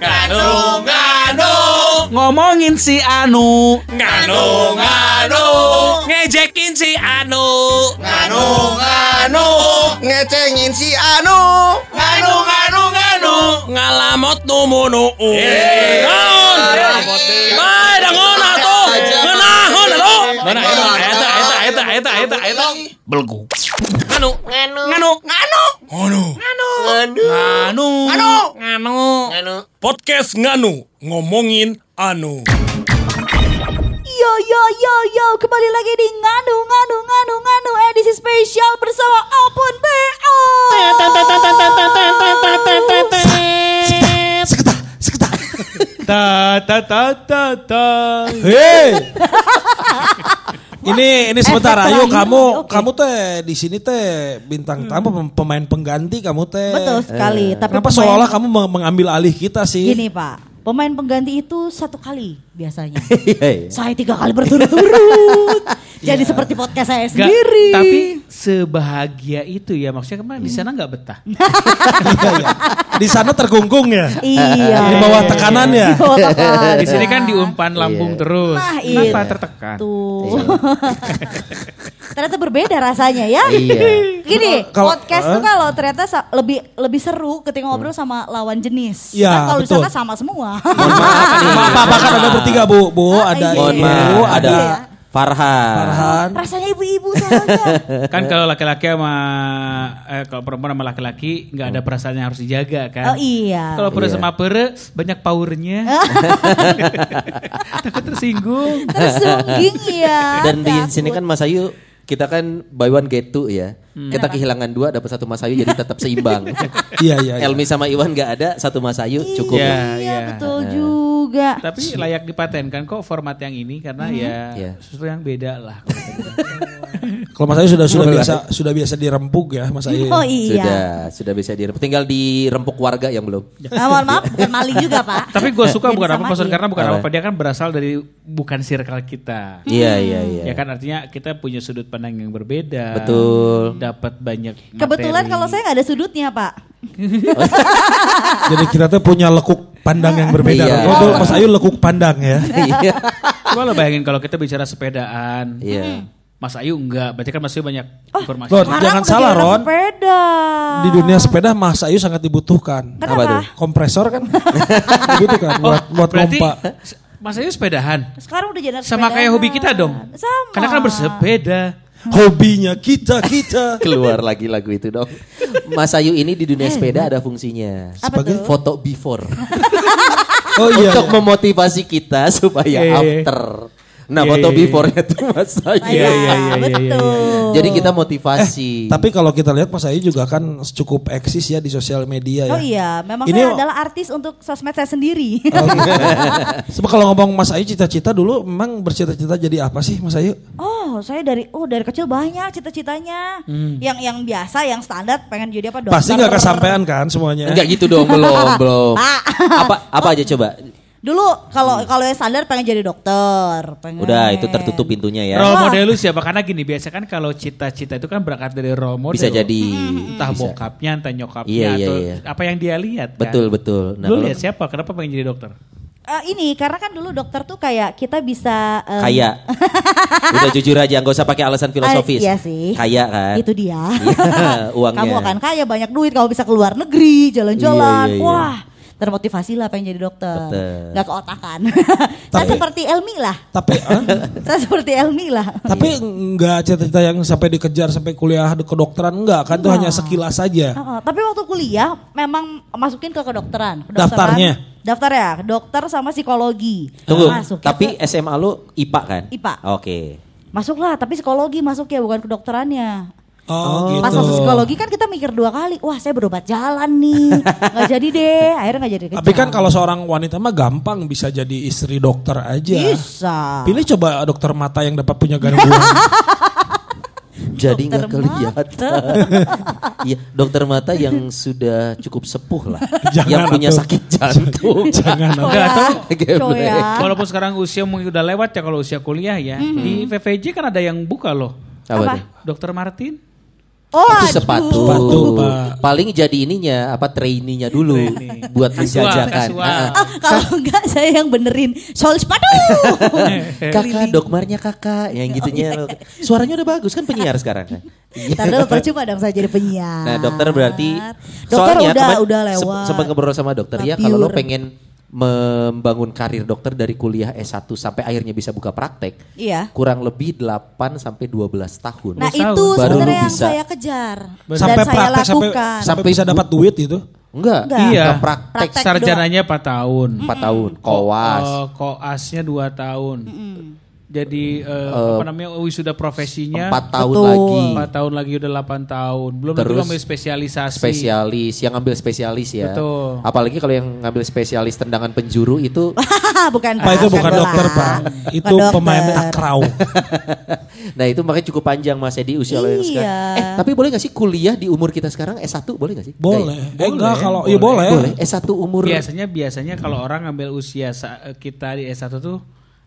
Nganu, nganu, Ngomongin si Anu. nganu, nganu, Ngejekin si Anu. nganu, nganu, Ngecengin si Anu. nganu, nganu, nganu. Ngalamot numunu. Naon? Bae dangon atuh. Ngeunahon atuh. Mana eta eta eta eta eta eta eta. Belgu. Anu. Nganu. Nganu. Nganu. Nganu. Nganu. Nganu. Nganu. Podcast Nganu ngomongin anu. Yo yo yo yo kembali lagi di nganu nganu nganu nganu edisi spesial bersama Apun BO. Seketa, seketa. Ta ta ta ta ta. Hei. Ini ini sebentar ayo kamu oke. kamu teh di sini teh bintang tamu pem- pemain pengganti kamu teh. Betul sekali. Tapi Kenapa pemain- seolah kamu meng- mengambil alih kita sih? Gini Pak, pemain pengganti itu satu kali biasanya. Iya, iya. saya tiga kali berturut-turut. Jadi seperti podcast saya sendiri. tapi sebahagia itu ya maksudnya kemarin di sana nggak betah. Iya, iya. Di sana terkungkung ya. iya. Di bawah tekanan ya. Di bawah tekanan. Di sini kan diumpan lambung terus. Nah, Kenapa iya. tertekan? Tuh. ternyata berbeda rasanya ya. Iya. Gini, Kalau- podcast tuh kalau ternyata lebih lebih seru ketika ngobrol sama lawan jenis. Iya, Kan kalau di sana sama semua. Maaf, maaf, kan ada bertiga bu, bu, Ah, ada iya. Mohon ibu, maaf, ada Farhan. Farhan. Rasanya ibu-ibu soalnya. Kan kalau laki-laki sama eh, kalau perempuan sama laki-laki nggak ada perasaan yang harus dijaga kan. Oh iya. Kalau pere Iya. sama pere banyak powernya. Takut tersinggung. Tersungging ya. Dan di sini kan Mas Ayu kita kan buy one get two ya. Kita kehilangan dua dapat satu Mas Ayu jadi tetap seimbang. Iya, iya. iya. Elmi sama Iwan nggak ada, satu Mas Ayu cukup. Iya, Iya, iya. betul juga. Tapi layak dipatenkan kok format yang ini karena ya Iya. sesuatu yang beda lah. Kalau Mas Ayu sudah sudah biasa sudah biasa dirempuk ya Mas Ayu. Oh ya. iya. Sudah, sudah bisa dirempuk. Tinggal dirempuk warga yang belum. Nah, mohon maaf, bukan maling juga pak. Tapi gue suka Jadi bukan apa maksud karena bukan Apa? apa dia kan berasal dari bukan circle kita. Iya, iya, iya. Ya kan artinya kita punya sudut pandang yang berbeda. Betul. Dapat banyak Kebetulan materi. kalau saya nggak ada sudutnya pak. Jadi kita tuh punya lekuk pandang yang berbeda. Iya. Oh, Mas Ayu lekuk pandang ya. Iya. Coba lo bayangin kalau kita bicara sepedaan. Iya. Mas Ayu enggak, berarti kan Mas Ayu banyak informasi. Ron, jangan salah Ron. Sepeda. Di dunia sepeda Mas Ayu sangat dibutuhkan. Kenapa? Apa tuh? Kompresor kan dibutuhkan Oh, buat buat berarti pompa. Mas Ayu sepedahan. Sekarang udah jadi anak Sama kayak hobi kita dong. Sama. Karena kan bersepeda. Hobinya kita kita. Keluar lagi lagu itu dong. Mas Ayu ini di dunia sepeda ada fungsinya. Apa Sebagai- tuh? Foto before. Oh iya. Untuk memotivasi kita supaya Iya, iya. after. Nah, Iya, foto iya, iya. before-nya tuh Mas Ayu. Iya, Iya, iya, iya, betul. Jadi kita motivasi. Tapi kalau kita lihat Mas Ayu juga kan cukup eksis ya di sosial media ya. Oh iya, memang Ini- saya adalah artis untuk sosmed saya sendiri. Oh, gitu. Sebab kalau ngomong Mas Ayu cita-cita dulu memang bercita-cita jadi apa sih Mas Ayu? Oh, saya dari oh dari kecil banyak cita-citanya. Yang yang biasa, yang standar pengen jadi apa? Pasti nggak kesampaian kan semuanya. Enggak gitu dong, belum, belum. Apa apa aja coba? Dulu kalau kalau yang standar pengen jadi dokter, pengen. Udah itu tertutup pintunya ya. Role model lu siapa? Karena gini, biasa kan kalau cita-cita itu kan berangkat dari role model. Bisa jadi. Entah Bisa. bokapnya, entah nyokapnya, Iya, iya, atau iya. apa yang dia lihat kan. Betul, betul. Nah, lu kalau- lihat siapa? Kenapa pengen jadi dokter? Eh, ini karena kan dulu dokter tuh kayak kita bisa em, Kaya. Udah jujur aja, nggak usah pakai alasan filosofis. Ah, iya sih. Kaya kan. Itu dia. Iya, uangnya. Kamu akan kaya banyak duit, kamu bisa keluar negeri, jalan-jalan. Iya, iya, iya. Wah, termotivasi lah pengen jadi dokter. Betul. Gak keotakan. Saya Tapi- seperti Elmi lah. Tapi ah, Saya seperti Elmi lah. tapi nggak cita-cita yang sampai dikejar sampai kuliah ke kedokteran enggak kan itu hanya sekilas saja. Heeh, tapi waktu kuliah memang masukin ke kedokteran. Kedokteran, Daftarnya? Daftar ya, dokter sama psikologi. Tunggu, Masuk. tapi SMA lu IPA kan? IPA. Oke. Masuklah, tapi psikologi masuk ya bukan kedokterannya. Oh, gitu. Pas masuk psikologi kan kita mikir dua kali, wah saya berobat jalan nih, nggak jadi deh, akhirnya nggak jadi. Tapi kan kalau seorang wanita mah gampang bisa jadi istri dokter aja. bisa. Pilih coba dokter mata yang dapat punya gangguan. Jadi nggak kelihatan. Iya, dokter mata yang sudah cukup sepuh lah. Jangan yang punya atuh. sakit jantung. Jangan. Enggak, atau walaupun sekarang usia mungkin udah lewat ya kalau usia kuliah ya. Di VVJ kan ada yang buka loh. Apa, Apa? Dokter Martin. Oh, Itu sepatu. Sepatu, Pak. Paling jadi ininya apa trainee-nya dulu buat menjajakan. kasual. Ah, ah. Ah, kalau enggak saya yang benerin soal sepatu. kakak dogmarnya kakak yang gitunya. Suaranya udah bagus kan penyiar sekarang kan. Dulu percuma dong saya jadi penyiar. Nah dokter berarti Dokter soalnya udah kemarin udah lewat. sempat ngobrol sama dokter ya kalau lo pengen membangun karir dokter dari kuliah S1 sampai akhirnya bisa buka praktek Iya. kurang lebih 8 sampai 12 tahun. Nah Baru itu baru lu sebenarnya yang bisa. saya kejar Sampai dan saya praktek sampai lakukan. sampai bisa dapat duit itu. Enggak, Enggak. Iya. Bukan praktek Praktek Sarjananya 4 tahun. 4 tahun, koas. Eh, koasnya 2 tahun. Jadi eh, apa namanya wisuda profesinya 4 tahun Betul. lagi. 4 tahun lagi udah 8 tahun. Belum Terus Terus ambil spesialisasi. Spesialis, yang ngambil spesialis ya. Betul. Apalagi kalau yang ngambil spesialis tendangan penjuru itu bukan Pak itu bukan bola. dokter Pak. Itu Bukan pemain dokter. takraw. Nah itu makanya cukup panjang Mas Edi usia lo yang Iya. sekarang. Eh tapi boleh gak sih kuliah di umur kita sekarang S1 boleh gak sih? Boleh. Nggak Eh enggak kalau boleh. iya boleh. ya? Boleh. S1 umur Biasanya biasanya kalau orang ngambil usia eh, kita di S1 tuh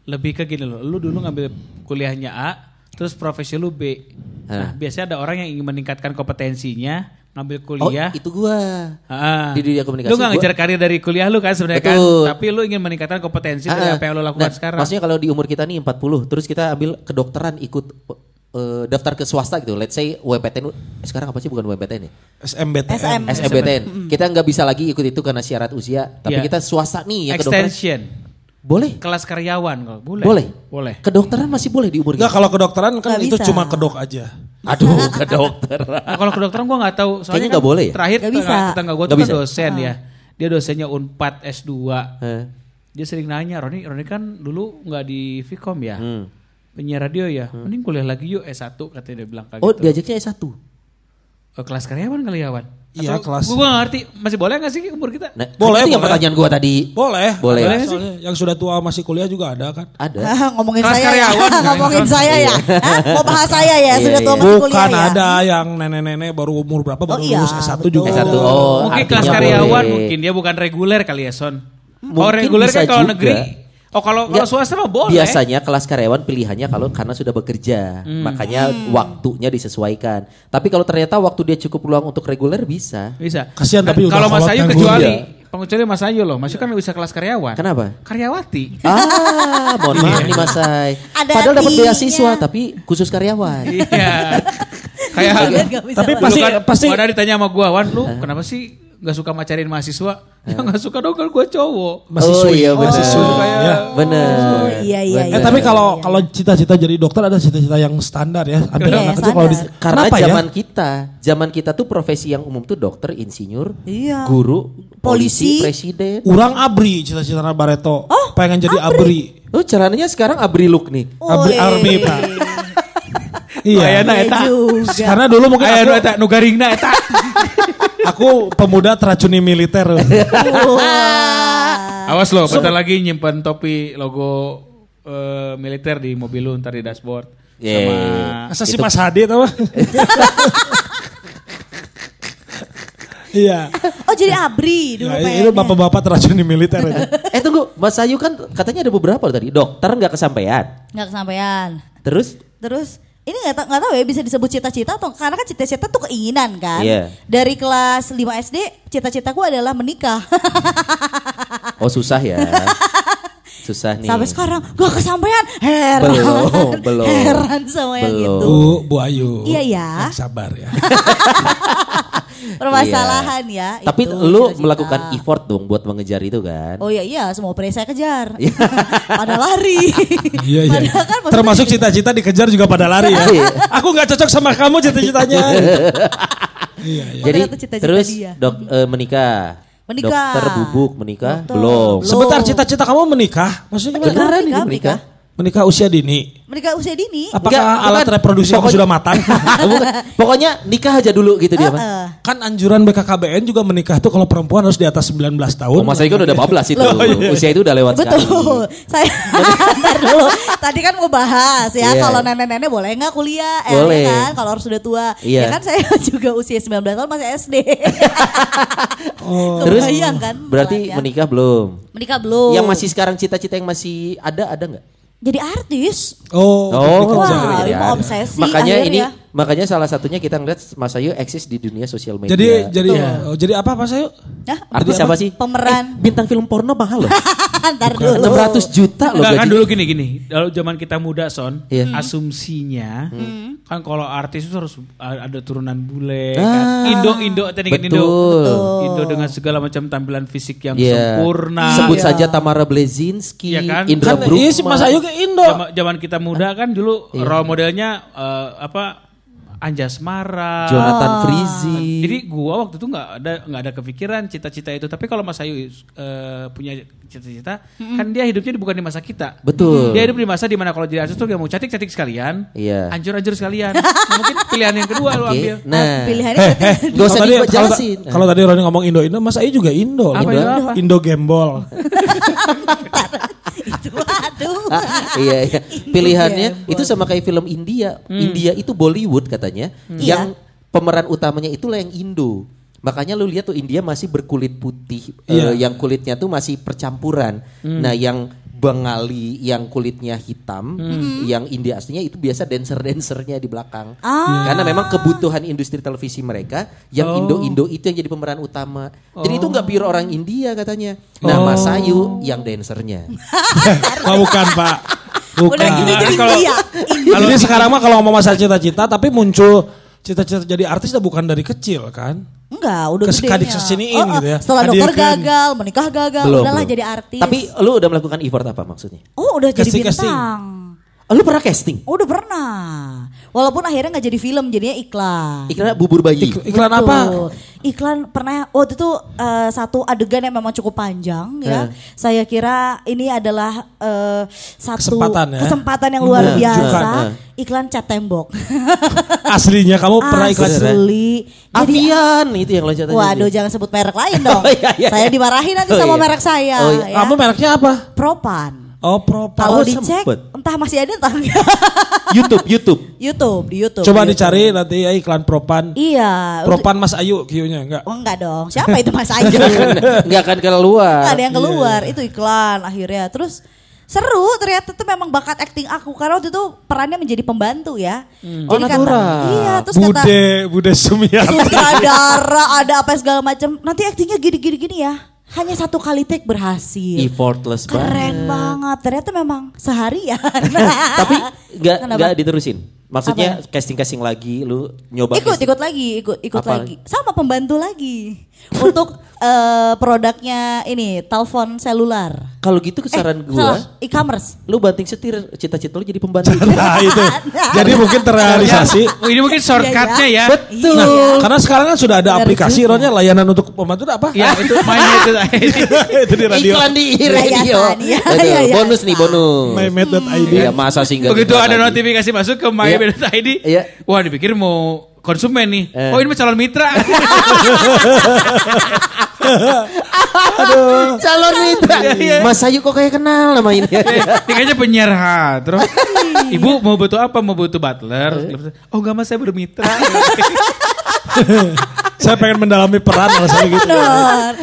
lebih ke gini loh. Lu dulu ngambil kuliahnya A, terus profesi lu B. Nah, biasanya ada orang yang ingin meningkatkan kompetensinya, ngambil Oh kuliah. itu gua. Ah. Di dunia komunikasi Lu gak gua- ngejar karir dari kuliah lu kan sebenarnya kan, tapi lu ingin meningkatkan kompetensi dari apa yang lu lakukan nah, sekarang. Maksudnya kalau di umur kita nih 40, terus kita ambil kedokteran ikut eh, daftar ke swasta gitu. Let's say WPTN, eh, sekarang apa sih bukan WPTN ya? SMBTN. SM. SMBTN. Kita nggak bisa lagi ikut itu karena syarat usia, tapi Iya. kita swasta nih yang kedokteran. Boleh. kelas karyawan kalau boleh. Boleh. Boleh. Kedokteran masih boleh di umur Enggak kalau kedokteran kan Nggak itu bisa. cuma kedok aja. Aduh, kedokteran. Nah, kalau kedokteran gua nggak tahu. Soalnya Kayaknya nggak kan boleh ya? Terakhir tetangga, bisa. tetangga gua tuh kan dosen ya. Dia dosennya Unpad S2. Eh, Dia sering nanya, Roni, Roni kan dulu nggak di Vkom ya, hmm. penyiar radio ya. Mending kuliah lagi yuk S1 katanya dia bilang kayak Oh, gitu. diajaknya S1. Oh, kelas karyawan kali ya, Wan? Iya, kelas. Gua gak ngerti, masih boleh gak sih umur kita? Nah, Boleh, itu yang pertanyaan gua tadi. Boleh. Boleh. Boleh soalnya Yang sudah tua masih kuliah juga ada kan. Ada. Ah, ngomongin Kelas saya karyawan, ya. ngomongin kan? saya ya. Hah? Mau bahas saya ya, Iya, sudah tua iya. masih kuliah Bukan ya. ada yang nenek-nenek baru umur berapa baru Oh iya, lulus S1 betul. juga. S1, oh. mungkin kelas karyawan boleh. mungkin dia bukan reguler kali ya, Son. Kalau Mungkin reguler bisa kan kalau negeri. Oh, kalau kalau Nggak, swasta mah boleh. Biasanya kelas karyawan pilihannya kalau karena sudah bekerja, Hmm. makanya waktunya disesuaikan. Tapi kalau ternyata waktu dia cukup luang untuk reguler bisa. Bisa. Kasihan Kan tapi udah kalau Mas Ayu kan kecuali Iya. pengecuali Mas Ayu loh, Mas Ayu kan bisa kelas karyawan. Kenapa? Karyawati. Ah, mohon maaf nih Mas Ay. Ada Padahal dapat beasiswa tapi khusus karyawan. Iya. Kayak bisa Tapi pasti- kan pasti- Wana ditanya sama gua, Wan, lu kenapa sih nggak suka macarin mahasiswa? Ya nggak suka dong kan gua cowok. Mahasiswa. Oh iya benar. Mahasiswa kayak. Ya, benar. Oh, iya, iya, Eh tapi kalau kalau cita-cita jadi dokter ada cita-cita yang standar ya. Hampir Iya, anak itu kalau di Karena Kenapa ya? zaman kita, zaman kita tuh profesi yang umum tuh dokter, insinyur, Iya. guru, polisi, Polisi. presiden. Urang abri cita-cita Bareto. Pengen jadi abri. Oh, celananya sekarang abri look nih. Abri Woi. army Pak. Iya. Iya eta. juga. Karena dulu mungkin Aya eta nu garingna eta. aku pemuda teracuni militer. Awas lo, bentar lagi nyimpan topi logo eh, militer di mobil lu ntar di dashboard. Yeah. Sama Masa si Itu- Mas Hadi tau Iya. Oh jadi abri dulu Ya, pengennya. itu bapak-bapak teracuni militer aja. Eh tunggu, Mas Ayu kan katanya ada beberapa loh tadi. Dokter nggak kesampaian. Nggak kesampaian. Terus Terus ini nggak nggak tahu ya bisa disebut cita-cita atau karena kan cita-cita tuh keinginan kan. Iya. Dari kelas 5 SD cita-citaku adalah menikah. oh susah ya. susah nih. Sampai sekarang gak kesampaian. Heran. Belum, belum. Heran sama yang Belum. itu. Bu, Bu Ayu. Iya, ya. Sabar ya. Permasalahan ya. Iya. Tapi itu lu cita-cita. melakukan effort dong buat mengejar itu kan. Oh iya iya, semua pria saya kejar. pada lari. Iya iya. Padahal kan Termasuk cita-cita dikejar juga pada lari ya. Iya. Aku nggak cocok sama kamu cita-citanya. iya iya. Jadi Padahal itu cita-cita terus dia. dok eh, menikah. Menikah. Dokter bubuk menikah Dokter, belum. belum. Sebentar cita-cita kamu menikah? Maksudnya gimana? Beneran ini menikah, menikah? Menikah usia dini. Menikah usia dini. Apakah Enggak, alat bukan. reproduksi Pokoknya- sudah matang? Pokoknya nikah aja dulu gitu dia. Heeh. kan anjuran BKKBN juga menikah tuh kalau perempuan harus di atas 19 tahun. Oh, Mas Ayu kan udah 14 itu. Usia itu udah lewat sekali. Betul. Saya Bentar dulu. Tadi kan mau bahas ya Iya. kalau nenek-nenek boleh nggak kuliah? Eh, Boleh. ya kan kalau harus sudah tua. Iya. Ya kan saya juga usia 19 tahun masih SD. Oh. Terus kan? berarti menikah belum? Menikah belum. Yang masih sekarang cita-cita yang masih ada ada nggak? Jadi artis. Oh, Oh. Wah, jadi ini mau ada. obsesi Makanya akhirnya. ini Makanya salah satunya kita ngeliat Mas Ayu eksis di dunia sosial media. Jadi jadi oh, jadi apa Mas Ayu? Hah? Artis siapa sih? Pemeran. Eh, bintang film porno mahal loh. Ntar dulu. 600 juta loh Enggak kan dulu gini gini. Kalau zaman kita muda Son, Iya. asumsinya Hmm. kan kalau artis itu harus ada turunan bule Ah, kan. Indo Indo teknik Indo. betul. Indo dengan segala macam tampilan fisik yang Iya. sempurna. Sebut saja Tamara Blazinski, Iya kan? Indra Kan iya sih Mas Ayu ke Indo. Zaman, zaman kita muda kan dulu Iya. role modelnya eh, apa Anjasmara. Jonathan Frizi. Jadi gua waktu itu nggak ada nggak ada kepikiran cita-cita itu. Tapi kalau Mas Ayu eh, punya cita-cita, kan dia hidupnya bukan di masa kita. Betul. Dia hidup di masa di mana kalau jadi artis tuh dia mau cantik-cantik sekalian, Iya. hancur-hancur sekalian. Nah, mungkin pilihan yang kedua lu Oke. ambil. Nah, Pilihannya Eh, eh, Gak usah kalau tadi- kalau Kalau tadi Roni ngomong Indo Indo, Mas Ayu juga Indo. Apa Indo, Indo? Indo Gembol. itu aduh. Ah, iya, iya. Pilihannya itu sama kayak film India. India itu Bollywood katanya. Yang pemeran utamanya itulah yang Indo. Makanya lu lihat tuh India masih berkulit putih, Iya. eh, yang kulitnya tuh masih percampuran. Nah, yang Bengali yang kulitnya hitam, yang India aslinya itu biasa dancer-dancernya di belakang. Ah. Karena memang kebutuhan industri televisi mereka yang Indo-Indo itu yang jadi pemeran utama. Jadi itu nggak pure orang India katanya. Nah, Mas Ayu yang dancernya. Oh, bukan Pak. Bukan. Udah gini jadi Kalau- India. Jadi sekarang mah kalau ngomong masalah cita-cita tapi muncul cita-cita jadi artis udah bukan dari kecil kan? Enggak, udah Kes- gedenya. kadikesiniin gitu ya. Setelah dokter gagal, menikah gagal, Belum, udahlah belum. jadi artis. Tapi lu udah melakukan effort apa maksudnya? oh udah jadi bintang. Oh, lu pernah casting? Oh, udah pernah. Walaupun akhirnya nggak jadi film, jadinya iklan. Iklan bubur bayi. Ik- iklan apa? Betul. Iklan pernah waktu itu eh, satu adegan yang memang cukup panjang ya. Eh. Saya kira ini adalah eh, satu Kesempatan ya. kesempatan yang luar Nah, biasa. tunjukkan, Iklan cat tembok. Aslinya kamu pernah iklan Asli. Jadi Avian itu yang loncatannya. Waduh, jangan sebut merek lain dong. Oh, iya, iya, saya dimarahin nanti Oh, sama iya. merek saya. Oh, iya. ya. Kamu mereknya apa? Propan. Oh, Propa. Kalau Oh, dicek, sempet. entah masih ada entah enggak. YouTube, YouTube. YouTube di YouTube. Coba di dicari nanti ya iklan Propan. YouTube. Iya. Propan Mas Ayu Q-nya enggak? Oh enggak dong. Siapa itu Mas Ayu? Enggak akan keluar. Enggak ada yang keluar. Itu iklan akhirnya. Terus seru ternyata itu memang bakat acting aku karena waktu itu perannya menjadi pembantu ya. Oh, natural. iya, terus kata Bude, Bude Sumiati. sutradara ada apa segala macam. Nanti actingnya gini-gini gini ya. Hanya satu kali take berhasil. Effortless Keren banget. banget. Ternyata memang seharian. Tapi enggak Kenapa? enggak diterusin. Maksudnya casting-casting lagi lu nyoba ikut casting. ikut lagi ikut ikut Apa? lagi sama pembantu lagi untuk eh, produknya ini telepon selular Kalau gitu kesaran Eh, gua, e-commerce lu banting setir cita-cita lu jadi pembantu. Nah itu. Jadi mungkin terrealisasi. Oh, ini mungkin shortcutnya ya. Betul. Iya. Karena sekarang kan sudah ada Benar aplikasi juga. Ronnya layanan untuk pembantu itu apa? Ya itu mainnya itu. itu di radio. Iklan di radio. Iya, yayasan. Bonus nih, bonus. mymed.id. Iya, masa sih enggak Begitu ada notifikasi masuk ke my.id, Iya. wah dipikir mau konsumen nih. Eh. Oh ini mah calon mitra. Calon mitra. Mas Ayu kok kayak kenal nama ini. Dia kayaknya penyiar ha. Terus ibu mau butuh apa? Mau butuh butler? Oh enggak mas saya bermitra. Saya pengen mendalami peran alasan gitu. benar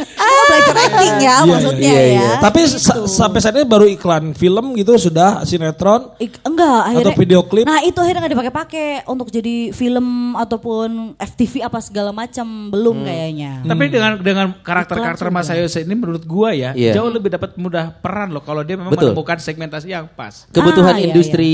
belajar acting ya Iya, maksudnya iya, ya iya. Tapi sa- sampai saat ini baru iklan film gitu sudah sinetron. Ik- enggak akhirnya video klip? nah itu akhirnya nggak dipakai-pakai untuk jadi film ataupun FTV apa segala macam belum Hmm. kayaknya Tapi dengan dengan karakter-karakter Mas Ayu ini menurut gua ya Iya. jauh lebih dapat mudah peran loh kalau dia memang Betul. menemukan segmentasi yang pas. Kebutuhan Ah, iya, industri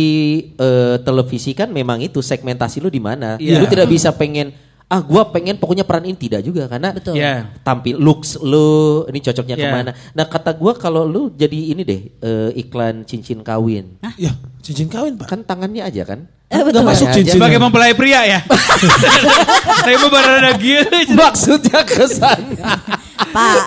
eh, televisi kan memang itu segmentasi lu di mana. Iya. Lu tidak bisa pengen ah gua pengen pokoknya peran ini tidak juga karena Betul. Iya. tampil looks lu ini cocoknya Iya. ke mana. Nah kata gua kalau lu jadi ini deh eh, iklan cincin kawin. Ya, cincin kawin, Pak. Kan tangannya aja kan? Eh, betul. masuk Aja. cincin. Sebagai mempelai pria ya. Saya mau barang gitu. Maksudnya kesan. Pak,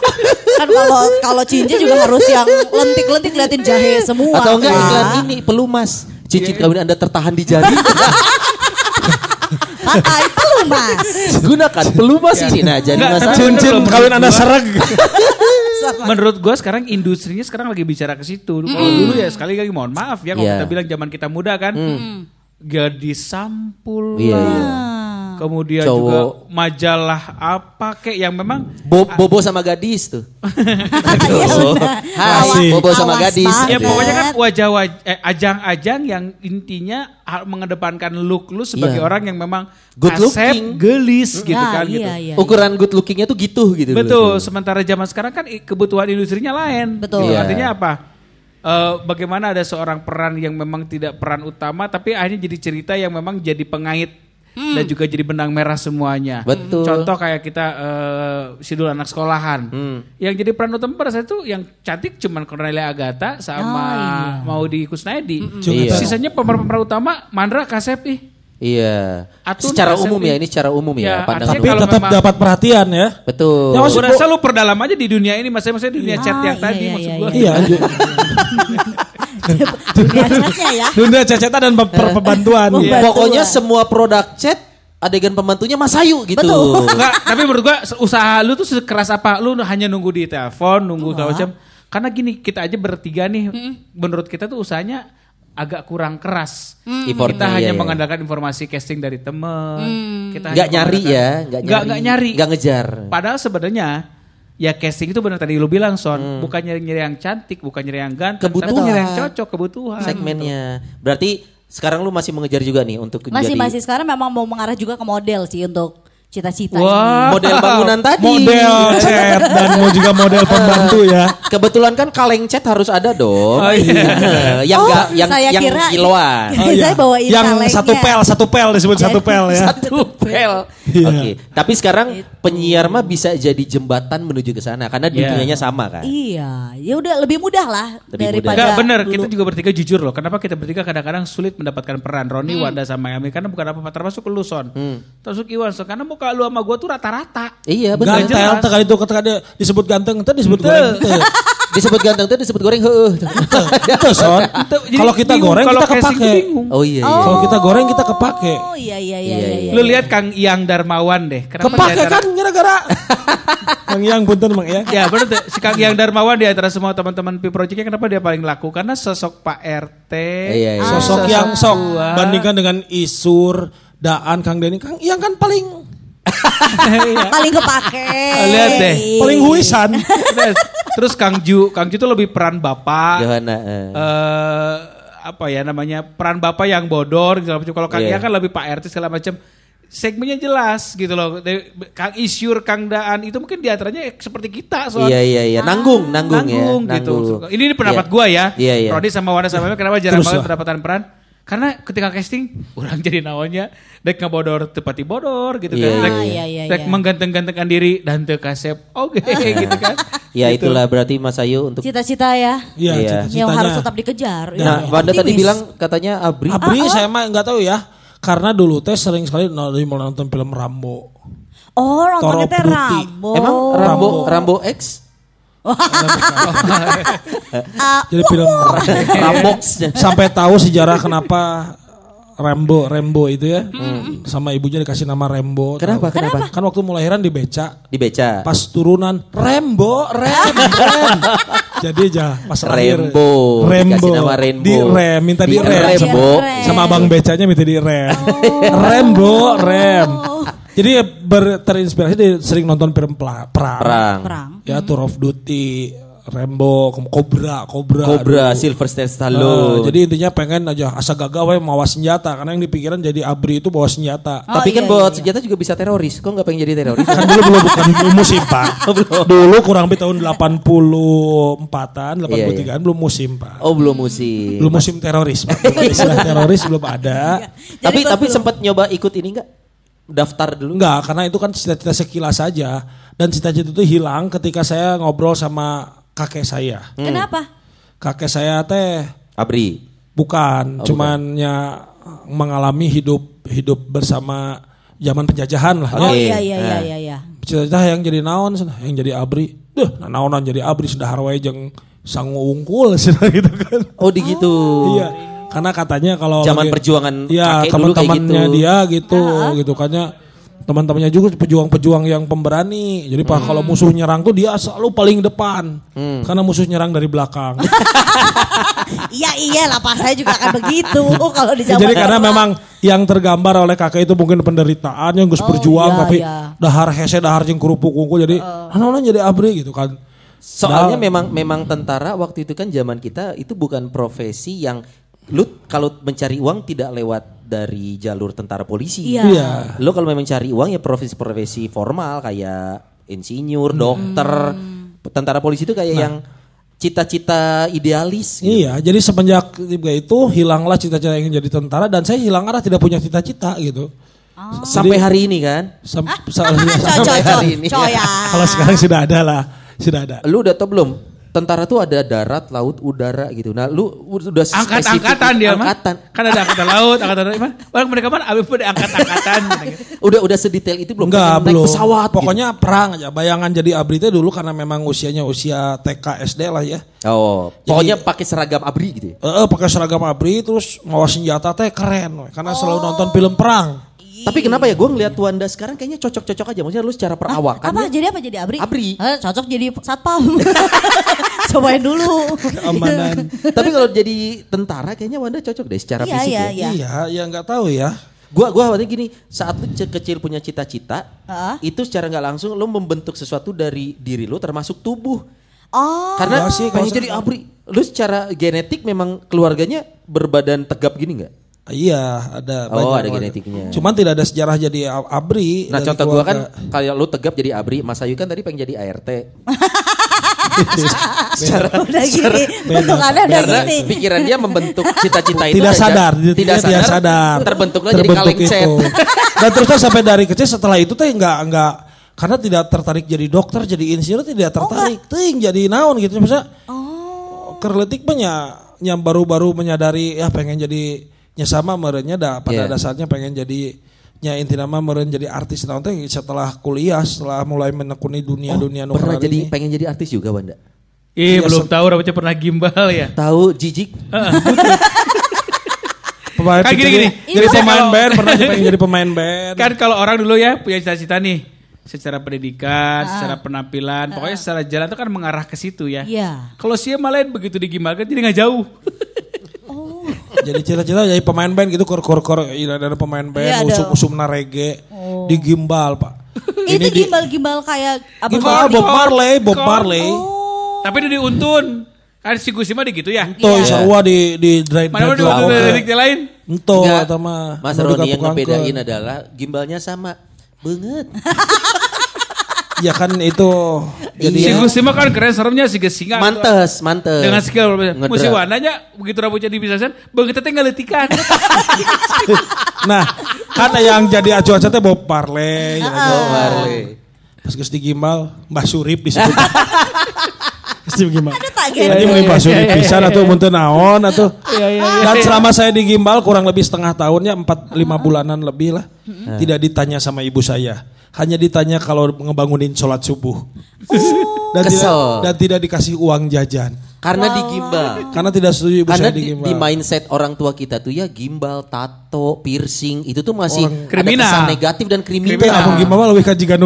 kan kalau kalau cincin juga harus yang lentik-lentik liatin jahe semua. Atau enggak iklan ini pelumas. Cincin kawin Anda tertahan di jari. Kakak itu lu mas. Gunakan pelumas ini. Nah, jadi masalah. Cincin kawin Anda sereg. Menurut gua sekarang industrinya sekarang lagi bicara ke situ. Kalau dulu ya sekali lagi mohon maaf ya kalau Iya. kita bilang zaman kita muda kan. Gadis sampul Iya, lah. iya. Kemudian Cowok. juga majalah apa kayak yang memang Bo- Bobo sama gadis tuh. Iya Aduh. benar. Hai, Awas- Bobo sama awas gadis. banget. Ya pokoknya kan wajah wajah eh, ajang-ajang yang intinya mengedepankan look lu sebagai Iya. orang yang memang Good kasep, looking. gelis gitu Nah, kan iya, gitu. iya, Ukuran good lookingnya tuh gitu gitu. Betul, sementara zaman sekarang kan kebutuhan industrinya lain. Betul. Gitu. Iya. Artinya apa? Eh, bagaimana ada seorang peran yang memang tidak peran utama tapi akhirnya jadi cerita yang memang jadi pengait dan juga jadi benang merah semuanya. Betul. Contoh kayak kita eh, Sidul anak sekolahan. Yang jadi peran utama pada saat itu yang cantik cuman Cornelia Agatha sama Maudi Kusnaedi. Iya. Sisanya pemeran-pemeran utama Mandra Kasep ih. Iya. Atun secara umum ya ini secara umum ya, Ya, pandangan. Tapi Kalau tetap memang- dapat perhatian ya. Betul. Ya, maksud Gue rasa lu perdalam aja di dunia ini, maksudnya maksudnya dunia chat Ah, yang iya, tadi iya, maksud iya, gue. Iya. Dunia chatnya ya. Dunia cecetan dan per- per- pembantuan. Membantu Iya. Pokoknya semua produk chat adegan pembantunya Mas Ayu gitu. Betul. Enggak, tapi menurut gua usaha lu tuh sekeras apa? Lu hanya nunggu di telepon, nunggu segala macam. Karena gini, kita aja bertiga nih, menurut kita tuh usahanya agak kurang keras. Effortnya, Kita hanya iya, iya. mengandalkan informasi casting dari temen. Kita Nggak nyari mengandalkan- ya, nggak Nggak nyari. nggak nyari. Nggak ngejar. Padahal sebenarnya ya casting itu benar tadi lu bilang Son, Hmm. bukan nyari-nyari yang cantik, bukan nyari yang ganteng, Kebutuhan. tapi nyari yang cocok kebutuhan. Segmennya. Berarti sekarang lu masih mengejar juga nih untuk Masih jadi masih sekarang memang mau mengarah juga ke model sih untuk cita-cita Wah. model bangunan tadi. Model chat dan mau juga model pembantu ya. Kebetulan kan kaleng chat harus ada dong. Oh, iya. yang Oh, enggak yang saya yang kira- kiloan. Oh, Saya bawain Yang kalengnya. satu pel, satu pel disebut satu pel ya. Satu pel. Iya. Oke, tapi sekarang penyiar mah bisa jadi jembatan menuju ke sana karena Iya. dunianya sama kan. Iya, ya udah lebih mudah lah Lebih daripada Enggak bener, dulu. kita juga bertiga jujur loh. Kenapa kita bertiga kadang-kadang sulit mendapatkan peran Roni, Wanda sama Yami karena bukan apa-apa termasuk lu Son. Termasuk Iwan Son karena muka lu sama gua tuh rata-rata. Iya benar. Ganteng. Tekan itu ketika dia disebut ganteng, itu disebut Betul. goreng. Itu. disebut ganteng tuh disebut goreng. Itu son. Itu jadi Kalau kita goreng kalau kita kepake. Oh iya iya. Kalau kita goreng kita kepake. Oh iya iya iya Iya, iya. iya. Lu lihat Kang Iyang Darmawan deh. Kenapa Kepake antara- kan gara-gara. Mang Yang punten Mang ya. Ya bener tuh, si Kang Iyang Darmawan di antara semua teman-teman Pi Projectnya kenapa dia paling laku? Karena sosok Pak RT. Iya, iya. Sosok yang sok bandingkan dengan Isur, Daan, Kang Deni, Kang Yang kan paling Iya. Paling kepake. Lihat deh, paling huisan. Terus- Terus Kang Ju, Kang Ju tuh lebih peran bapak. Eh. eh apa ya namanya peran bapak yang bodor segala macam. Kalau Kang Iya. Iya kan lebih Pak RT segala macam. Segmennya jelas gitu loh. Kang Isyur, Kang Daan itu mungkin di antaranya seperti kita soal Iya iya iya. Nanggung nanggung, ya. nanggung gitu. Nanggung. Ini, ini pendapat Iya. gua ya. Iya iya. Rodi sama Wanda sama kenapa jarang banget pendapatan peran? Karena ketika casting orang jadi naonnya dek ngebodor tepati bodor gitu Iya, kan. Dek, iya, iya, dek iya. mengganteng-gantengkan diri dan teu kasep. Oke gitu kan. Ya Gitu. itulah berarti Mas Ayu untuk Cita-cita ya. Iya, Iya. cita-citanya. Yang harus tetap dikejar. Nah, Ya, Wanda tadi bilang katanya Abri. Abri saya mah nggak tahu ya. Karena dulu teh sering sekali dari mulai nonton film Rambo. Oh, nontonnya teh. Rambo. Emang Rambo Rambo X? Ah, Jadi film Rambox. sampai tahu sejarah kenapa Rambo Rambo itu ya sama ibunya dikasih nama Rambo. Kenapa, Tahu? kenapa? Kan waktu melahiran di beca Di beca. pas turunan Rambo rem rem. Jadi aja pas Rembo. Rembo Dikasih nama Rainbow. di rem minta di, Di rem. Rembo. Rem. Sama abang becanya minta di rem. Rembo rem. Jadi ya ber, terinspirasi dari sering nonton film perang. Perang. perang. Ya Tour of Duty, Rembo, Cobra, Cobra. Cobra, aduh. Sylvester Eh, Stallone. jadi intinya pengen aja asa gagah we mawa senjata karena yang dipikiran jadi abri itu bawa senjata. Tapi Oh, kan iya, bawa iya. senjata juga bisa teroris. Kok nggak pengen jadi teroris? kan dulu belum bukan musim pak. Dulu kurang lebih tahun 84-an, 83-an belum musim pak. oh belum musim. Belum musim teroris pak. Belum ada istilah teroris belum ada. tapi Jadi tapi belum. sempat nyoba ikut ini nggak? Daftar dulu. Enggak, karena itu kan cita-cita sekilas saja. Dan cita-cita itu hilang ketika saya ngobrol sama kakek saya. Kenapa? Kakek saya teh Abri. bukan, Oh, cuman ya mengalami hidup hidup bersama zaman penjajahan lah. Oh iya iya iya Nah. iya iya. Cita-cita yang jadi naon yang jadi abri. Duh, nah naonan jadi abri sudah harway jeung sangu unggul cenah gitu kan. Oh di gitu. Iya. Karena katanya kalau Zaman lagi- perjuangan Iya, kakek dulu kayak teman-temannya gitu. dia gitu, gitu kannya teman-temannya juga pejuang-pejuang yang pemberani. Jadi pak kalau musuh nyerang tuh dia selalu paling depan. Karena musuh nyerang dari belakang. Iya iya lah pas saya juga akan begitu kalau di zaman Jadi karena memang yang tergambar oleh kakek itu mungkin penderitaan yang gus Oh, berjuang iya, tapi iya. dahar hese dahar jeung kerupuk kuku jadi anak jadi abri gitu kan. Soalnya Nah, memang memang tentara waktu itu kan zaman kita itu bukan profesi yang lu kalau mencari uang tidak lewat dari jalur tentara polisi. Iya. Iya. Lu kalau memang cari uang ya profesi-profesi formal kayak insinyur, dokter, tentara polisi itu kayak yang cita-cita idealis. gitu. Iya, jadi semenjak tiga itu hilanglah cita-cita ingin jadi tentara dan saya hilang arah tidak punya cita-cita gitu. Sampai hari ini kan. Sam- Ah, sa- coy coy hari ini. ya. Kalau sekarang sudah ada lah, sudah ada. Lu udah tau belum? Tentara tuh ada darat, laut, udara gitu. Nah, lu udah spesifik Angkat-angkatan dia mah. angkatan. Kan ada angkatan laut, angkatan darat. Mana? Orang mereka mana abis pada angkat-angkatan. gitu. Udah udah sedetail itu belum? Enggak, belum. pesawat. gitu. Pokoknya perang aja. Bayangan jadi abri itu dulu karena memang usianya usia TK SD lah ya. Oh, pokoknya pakai seragam abri gitu. ya? Eh, pakai seragam abri terus bawa senjata teh keren, we. karena selalu nonton film perang. Tapi kenapa ya gue ngeliat Wanda sekarang kayaknya cocok-cocok aja. Maksudnya lu secara perawakan. Apa jadi apa jadi abri? Abri. Eh, cocok jadi satpam. Cobain dulu. Keamanan. Tapi kalau jadi tentara kayaknya Wanda cocok deh secara Iya, fisik iya, ya. iya. Iya, ya nggak tahu ya. Gua gua waktu gini, saat lu kecil punya cita-cita, Heeh. itu secara nggak langsung lu membentuk sesuatu dari diri lu termasuk tubuh. Oh. Karena Enggak sih, kalau pengen jadi abri. Lu secara genetik memang keluarganya berbadan tegap gini nggak? Iya, ada Oh, ada keluarga. genetiknya. Cuman tidak ada sejarah jadi ab- abri. Nah contoh gua kan kalau lu tegap jadi abri, Mas Ayu kan tadi pengen jadi ART. secara udah gini. Bentukannya udah karena gini. pikiran dia membentuk cita-cita itu tidak sadar, tidak tidak sadar, sadar, terbentuklah jadi kaleng. Dan terusnya sampai dari kecil setelah itu teh nggak nggak karena tidak tertarik jadi dokter, jadi insinyur tidak tertarik, ting jadi naon gitu misalnya. Oh. Kerletik banyak yang baru-baru menyadari ya pengen jadi nya sama merenya dah pada Iya. dasarnya pengen jadi nya inti nama meren jadi artis naon teh setelah kuliah setelah mulai menekuni dunia-dunia Oh, pernah jadi ini. pengen jadi artis juga Wanda. Ih, Iya, belum tahu rambutnya pernah gimbal ya. Tahu jijik? pemain Kayak jadi, gini-gini. jadi Ini pemain kalau- band pernah pengen jadi pemain band. Kan kalau orang dulu ya punya cita-cita nih secara pendidikan, secara penampilan, pokoknya secara jalan itu kan mengarah ke situ ya. Iya. Kalau sih malah begitu digimbalkan jadi nggak jauh. jadi cita-cita jadi pemain band gitu kor kor kor iya, ada pemain band Iya, ada. usum usumna reggae di gimbal pak Itu di- gimbal-gimbal kayak apa? gimbal Bob Marley Bob Marley Tapi itu diuntun. Kan si Gusi mah di gitu ya. Tuh sarua di di drive Mana laut. dari lain? Enggak. atau mah Mas Roni yang ngebedain adalah gimbalnya sama. Banget. ya kan itu jadi Si Gusi mah kan keren seremnya si Gesinga. Mantes, mantes. Dengan skill. Musi warnanya begitu rambutnya dipisahin, begitu teh ngeletikan. nah kan yang jadi acuan teh Bob Marley ya, Oh, Marley. pas geus di gimbal Mbah Surip disebut Geus di gimbal tak. Jadi beli Mbah Surip pisan atau muntah naon atau Iya, Dan selama saya di gimbal kurang lebih setengah tahunnya empat lima bulanan lebih lah. Tidak ditanya sama ibu saya. Hanya ditanya kalau ngebangunin sholat subuh. dan, tidak, Kesel. dan tidak dikasih uang jajan. Karena di gimbal. Karena tidak setuju ibu Karena saya di di, gimbal. di mindset orang tua kita tuh ya gimbal, tato, piercing itu tuh masih Orang- ada Kriminal. kesan negatif dan kriminal. Abang gimbal lebih ke jika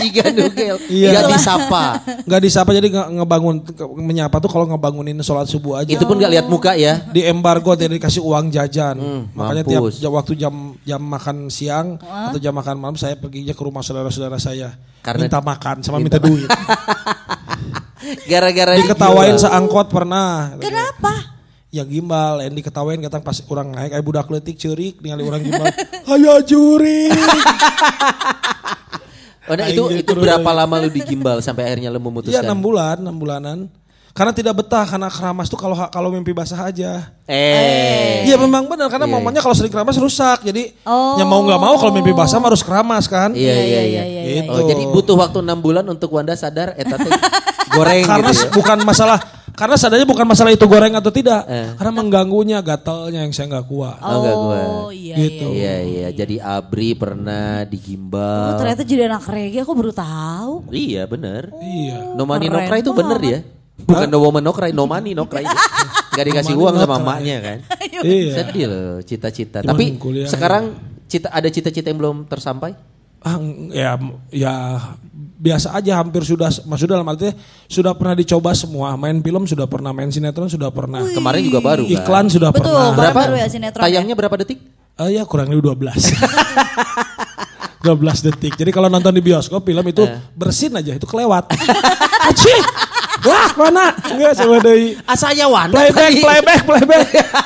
Jika nugel, Iya. nggak disapa. Nggak disapa jadi nge- ngebangun menyapa tuh kalau ngebangunin sholat subuh aja. Itu pun nggak lihat muka ya. di embargo tidak dikasih uang jajan. Makanya tiap mampus. jam- waktu jam jam makan siang atau jam makan malam saya perginya ke rumah saudara-saudara saya. Karena- minta makan sama minta duit. Gara-gara Diketawain digimbal. seangkot pernah. Kenapa? Ya gimbal, yang diketawain katang pas orang naik ay budak letik ceurik ningali orang gimbal. Ayo juri. Oh, nah, itu Aing itu berapa lama lu digimbal sampai akhirnya lu Iya memutuskan? enam bulan, enam bulanan. Karena tidak betah karena keramas tuh kalau kalau mimpi basah aja. Eh. Iya memang benar karena Iya, momennya kalau sering keramas rusak. Jadi Oh. ya mau nggak mau kalau mimpi basah mah harus keramas kan. Iya iya iya. iya. Oh, Gitu. jadi butuh waktu enam bulan untuk Wanda sadar eta teh goreng karena gitu ya. bukan masalah karena sadarnya bukan masalah itu goreng atau tidak. Eh. Karena mengganggunya gatalnya yang saya nggak kuat. Oh, enggak gua. Oh iya Gitu. iya. Iya iya, jadi Abri pernah Oh, digimbal. ternyata jadi anak reggae aku baru tahu. Iya bener. Iya. No money no Keren cry itu bener banget. ya. Bukan no woman no cry, no money no cry. Nggak dikasih uang sama emaknya kan. Iya. Sedih loh cita-cita. Tapi kuliah sekarang cita ada cita-cita yang belum tersampai? Ah, ya ya biasa aja hampir sudah maksudnya dalam artinya sudah pernah dicoba semua main film sudah pernah main sinetron sudah pernah Kemarin juga baru kan. iklan sudah Betul, pernah Berapa? baru ya sinetron Tayangnya berapa detik? Eh, ya kurang lebih 12 12 detik jadi kalau nonton di bioskop film itu Eh. bersin aja itu kelewat Aci wah mana enggak coba dari Asanya Wanda. playback tadi. playback playback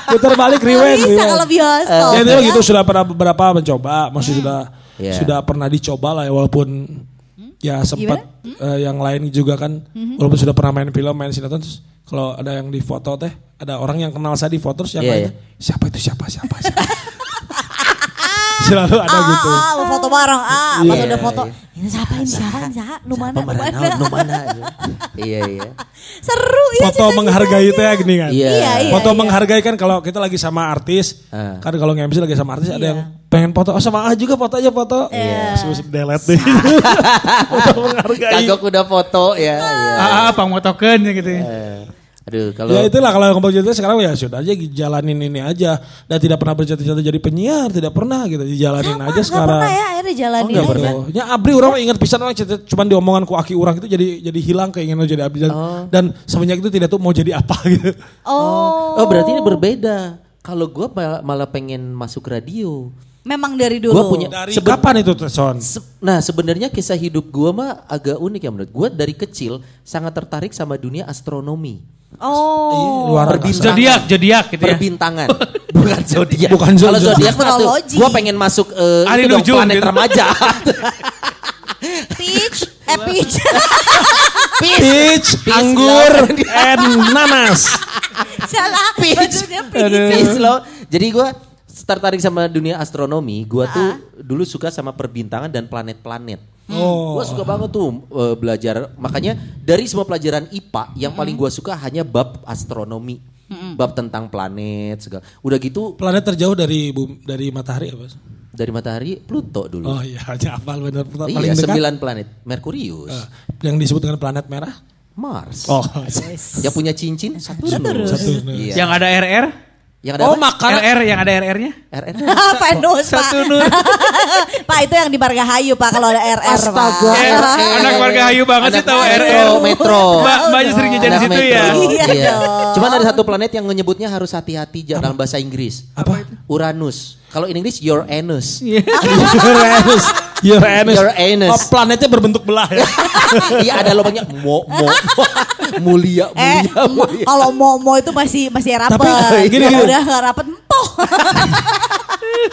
putar balik rewind bisa kalau bioskop. Ya itu ya. gitu sudah pernah beberapa mencoba, masih sudah Iya. sudah pernah dicoba lah ya walaupun ya sempat eh, yang lain juga kan walaupun sudah pernah main film, main sinetron terus kalau ada yang di foto teh ada orang yang kenal saya di foto terus yang Iya, lainnya siapa itu? Siapa? Siapa? Siapa. Selalu ada Ah, gitu. ah, ah, mau foto bareng. Ah, pas Iya, udah foto. iya. Ini siapa ini siapa ini siapa? Nu mana? Nu mana? naon, nu mana? Iya iya. Seru ya Foto menghargai teh gini kan. Iya. Iya, iya. foto menghargai kan kalau kita lagi sama artis, Ah. kan kalau nge-MC lagi sama artis ada Iya. yang pengen foto, oh sama ah juga foto aja foto. Iya. Terus delete deh. foto menghargai. Kagok udah foto ya. iya. Ah, ah, pang ya gitu. ya. Aduh kalau Ya itulah kalau ngomong cerita sekarang ya sudah aja jalanin ini aja dan tidak pernah bercita-cita jadi penyiar, tidak pernah gitu dijalanin aja Gak sekarang. pernah ya akhirnya jalanin Enggak aja. pernah. Ya Abri orang ingat pisan orang cerita cuman diomongan ku aki orang itu jadi jadi hilang keinginan jadi Abri dan, dan semenjak itu tidak tahu mau jadi apa gitu. Oh. Oh berarti ini berbeda. Kalau gue malah, malah pengen masuk radio. Memang dari dulu. Gue punya. Dari seben- kapan itu Son? se- nah sebenarnya kisah hidup gue mah agak unik ya menurut gue. Dari kecil sangat tertarik sama dunia astronomi. Oh. Luar Perbintangan. Zodiak, zodiak gitu ya. Perbintangan. Bukan zodiak. Bukan Kalau zodiak. zodiak mah tuh. Gue pengen masuk Ahli itu dong, planet gitu. remaja. Peach, eh peach. Peach, anggur, and nanas. Salah. Peach. Peach. Peace loh. Jadi gue tertarik sama dunia astronomi. Gue tuh dulu suka sama perbintangan dan planet-planet. Oh. Gue suka banget tuh eh, belajar. Makanya dari semua pelajaran IPA yang paling gue suka hanya bab astronomi. Bab tentang planet segala. Udah gitu Planet terjauh dari dari matahari apa? dari matahari Pluto dulu. Oh iya, aja hafal benar paling iya, dekat. sembilan planet. Merkurius, Eh, yang disebut dengan planet merah. Mars. Oh. Yang punya cincin Saturnus. Saturnus. Iya. Yang ada RR? Yang ada Oh, apa? maka RR yang ada RR-nya? RR. Venus, Pak. Pak itu yang di Margahayu, Pak kalau ada RR, Pak. Astaga. Eh, RR. anak warga Hayu banget sih Anak tahu metro, RR. Metro. Mbak, mbaknya sering jajan di situ ya. Iya dong. Cuman ada satu planet yang menyebutnya harus hati-hati dalam bahasa Inggris. Apa? Uranus. Kalau in Inggris your anus. Uranus. Uranus. Uranus. Oh, planetnya berbentuk belah ya. Iya ada lubangnya mo mo mulia Eh, mulia mulia. kalau mau mau itu masih masih rapet. Tapi, gini, gini. udah nggak rapet, empoh.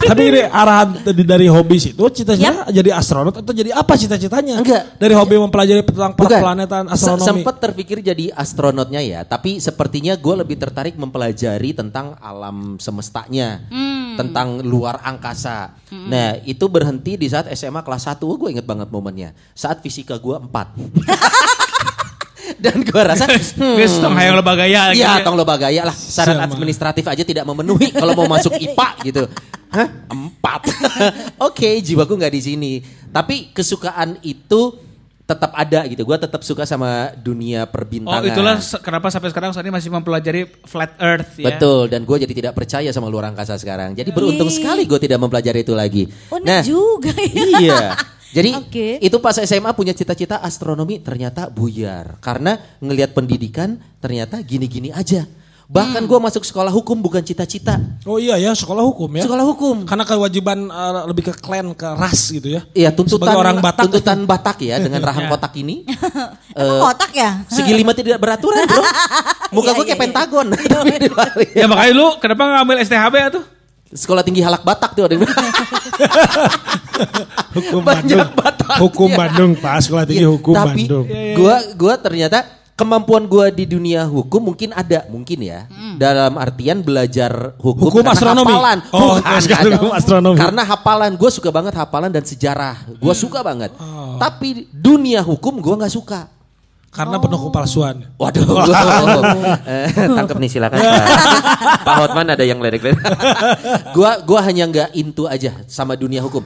Tapi ini arahan tadi dari hobi itu cita-cita jadi astronot atau jadi apa cita-citanya? Enggak. Dari hobi mempelajari tentang planetan astronomi. Sempet terpikir jadi astronotnya ya, tapi sepertinya gue lebih tertarik mempelajari tentang alam semestanya, tentang luar angkasa. Nah itu berhenti di saat SMA kelas 1, gue inget banget momennya. Saat fisika gue 4. Dan gue rasa, hmm, Geus tong hayang loba gaya Iya, ya. tong loba gaya lah. Syarat administratif aja tidak memenuhi kalau mau masuk IPA gitu. Hah? Empat. Oke, jiwaku nggak di sini. Tapi kesukaan itu tetap ada gitu. Gua tetap suka sama dunia Oh perbintangan. itulah se- kenapa sampai sekarang Sani masih mempelajari flat earth ya. Betul, dan gue jadi tidak percaya sama luar angkasa sekarang. Jadi beruntung Ih. sekali gue tidak mempelajari itu lagi. Unik juga ya. Iya. Jadi Oke. itu pas SMA punya cita-cita astronomi ternyata buyar. Karena ngelihat pendidikan ternyata gini-gini aja. Bahkan gue masuk sekolah hukum bukan cita-cita. Oh iya ya, sekolah hukum ya. Sekolah hukum. Karena kewajiban eh, lebih ke klan, ke ras gitu ya. Iya tuntutan Sebagai orang Batak tuntutan Batak ya dengan rahang kotak ini. Emang kotak ya? Segi lima tidak beraturan bro. Muka Iya, gue iya, kayak iya. pentagon. Tapi. Ya makanya lu kenapa ngambil STHB tuh? Sekolah tinggi halak Batak tuh ada yang. Hukum Banyak Bandung. Batak. Hukum. Bandung, Pak. Sekolah tinggi hukum tapi Bandung. gua gua ternyata kemampuan gua di dunia hukum mungkin ada mungkin ya dalam artian belajar hukum, Hukum karena astronomi. hafalan Oh, Bukan, ada. hukum astronomi. karena hafalan gue suka banget hafalan dan sejarah gue suka banget tapi dunia hukum gua nggak suka Karena penuh kepalsuan. Waduh, Eh, tangkap nih silakan. Pak Hotman ada yang ledek-ledek. gua gua hanya nggak into aja sama dunia hukum.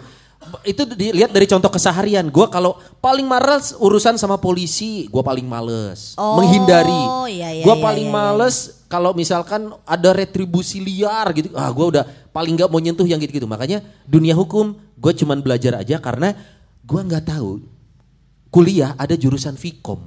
Itu dilihat dari contoh keseharian. Gua kalau paling males urusan sama polisi, gua paling males Oh, menghindari. iya, iya, gua iya, paling iya, iya. males kalau misalkan ada retribusi liar gitu, ah gue udah paling nggak mau nyentuh yang gitu-gitu. Makanya dunia hukum gue cuman belajar aja karena gue nggak tahu kuliah ada jurusan Vkom.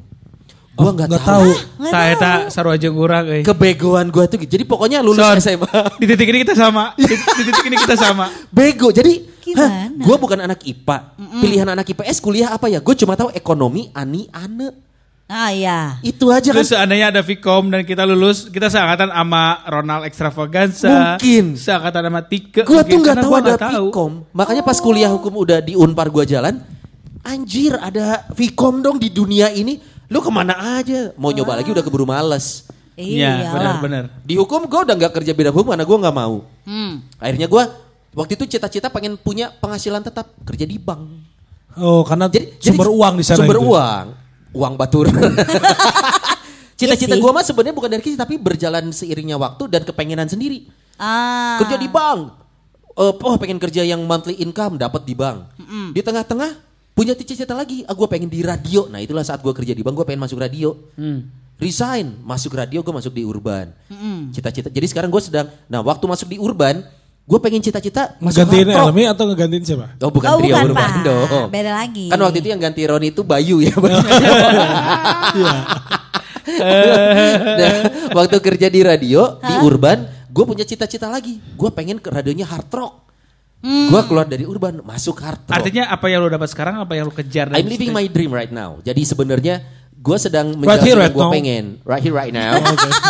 Gue nggak Nggak tahu. tahu. Tak eta sarua jeung urang euy. Kebegoan gue tuh gitu. Jadi pokoknya lulus Son, SMA. Di titik ini kita sama. Di, di titik ini kita sama. Bego. Jadi Gimana? gue bukan anak IPA. Pilihan anak IPS kuliah apa ya? Gue cuma tahu ekonomi, ani, ane. Ah iya. Itu aja kan. Terus seandainya ada Vkom dan kita lulus, kita seangkatan sama Ronald Extravaganza. Mungkin. Seangkatan sama Tike. Gue tuh karena tahu ada. Vkom. Makanya pas kuliah hukum udah di Unpar gue jalan, anjir ada Vkom dong di dunia ini. Lu ke mana aja? Mau nyoba lagi udah keburu males. Iya, Iya. benar-benar. Di hukum gue udah nggak kerja bidang hukum karena gue nggak mau. Hmm. Akhirnya gue waktu itu cita-cita pengen punya penghasilan tetap kerja di bank. Oh, karena Jadi sumber jadi uang di sana Sumber itu. uang, uang batur. Cita-cita Iya sih. gue mah sebenarnya bukan dari kecil tapi berjalan seiringnya waktu dan kepengenan sendiri. Ah. Kerja di bank. Eh, oh pengen kerja yang monthly income dapat di bank. Di tengah-tengah punya cita-cita lagi. Ah gue pengen di radio. Nah itulah saat gue kerja di bank gue pengen masuk radio. Resign masuk radio gue masuk di urban. Cita-cita. Jadi sekarang gue sedang. Nah waktu masuk di urban gue pengen cita-cita masuk rock. Elmi atau ngegantiin siapa? Oh bukan Oh, trio bukan, urban Pak. dong. Beda lagi. Kan waktu itu yang ganti Roni itu Bayu ya. Iya. nah, waktu kerja di radio di urban, gue punya cita-cita lagi. Gue pengen ke radionya hard rock. Gue keluar dari urban masuk hard rock. Artinya apa yang lu dapat sekarang, apa yang lu kejar? dari I'm living my dream right now. Jadi sebenarnya gue sedang Right menjalani right yang gue pengen. Right here, right now.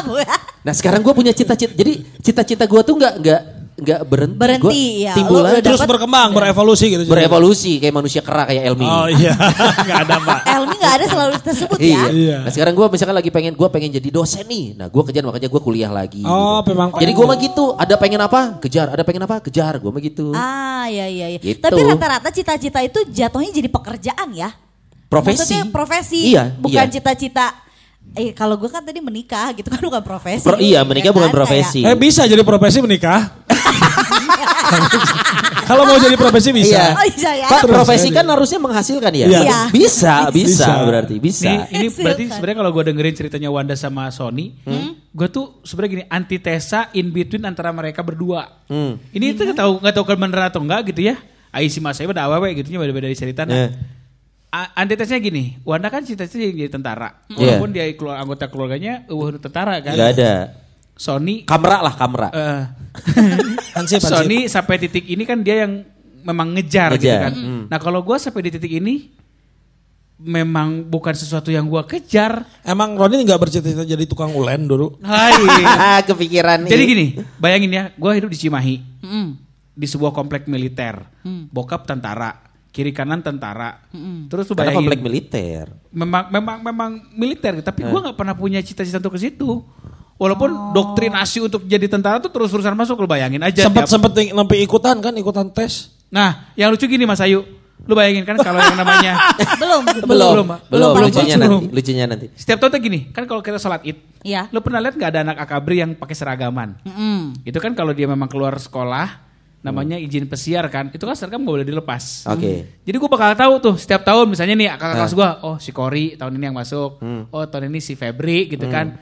nah sekarang gue punya cita-cita. Jadi cita-cita gue tuh nggak nggak nggak berhenti. Berhenti, Gua ya. Timbul lagi. Terus berkembang, berevolusi gitu. berevolusi kayak manusia kera kayak Elmi. Oh iya, nggak ada pak. Elmi nggak ada selalu tersebut Iya. ya. Iya. Nah sekarang gue misalkan lagi pengen gue pengen jadi dosen nih. Nah gue kejar makanya gue kuliah lagi. Oh, gitu. memang Jadi gue mah gitu. Ada pengen apa? Kejar. Ada pengen apa? Kejar. Gue mah gitu. Ah iya iya iya. Gitu. Tapi rata-rata cita-cita itu jatuhnya jadi pekerjaan ya. Profesi. Maksudnya profesi. Iya. Bukan iya. cita-cita. Eh kalau gue kan tadi menikah gitu kan bukan profesi. Pro- iya menikah Ya bukan kan? profesi. Eh bisa jadi profesi menikah. Kalau mau jadi profesi bisa. Iya. Oh iya ya. Pak Terus profesi kan harusnya menghasilkan ya. Iya. Iya. Bisa, bisa, Bisa. berarti bisa. Nih, ini Silakan. berarti sebenarnya kalau gue dengerin ceritanya Wanda sama Sony, Hmm? gue tuh sebenarnya gini antitesa in between antara mereka berdua. Hmm. Ini tuh nggak tahu nggak tahu bener atau enggak gitu ya. Ai si Mas saya pada awewe gitu nya beda-beda di cerita. Nah, Eh. a- antitesanya gini, Wanda kan cita-cita jadi tentara. Iya. Walaupun dia keluar anggota keluarganya uh tentara kan. Gak ada. Sony Kamera lah kamera. eh, Hansip, hansip. Sony sampai titik ini kan dia yang memang ngejar, gitu Ngejar, kan. hmm. Nah kalau gue sampai di titik ini memang bukan sesuatu yang gue kejar. Emang Roni nggak bercita-cita jadi tukang ulen dulu? Hai. Kepikiran Jadi gini, bayangin ya, gue hidup di Cimahi Mm. di sebuah komplek militer, bokap tentara, kiri kanan tentara. Terus tuh Karena bayangin, komplek militer. memang memang memang militer, gitu. tapi gue nggak pernah punya cita-cita untuk ke situ. Walaupun doktrinasi untuk jadi tentara tuh terus-terusan masuk, lu bayangin aja. Sempat tiap- sempat nempi ikutan kan ikutan tes. Nah, yang lucu gini Mas Ayu. Lu bayangin kan kalau yang namanya Belum. Belum, Belum, belum, Belum, lucunya belum. nanti, lucunya nanti. setiap tahun tuh gini, kan kalau kita sholat id, Iya. lu pernah lihat nggak ada anak akabri yang pakai seragaman? Mm-mm. Itu kan kalau dia memang keluar sekolah, namanya izin pesiar kan, itu kan seragam nggak boleh dilepas. Oke. Jadi gue bakal tahu tuh setiap tahun misalnya nih kakak kelas gue, oh si Kori tahun ini yang masuk, oh tahun ini si Febri gitu kan.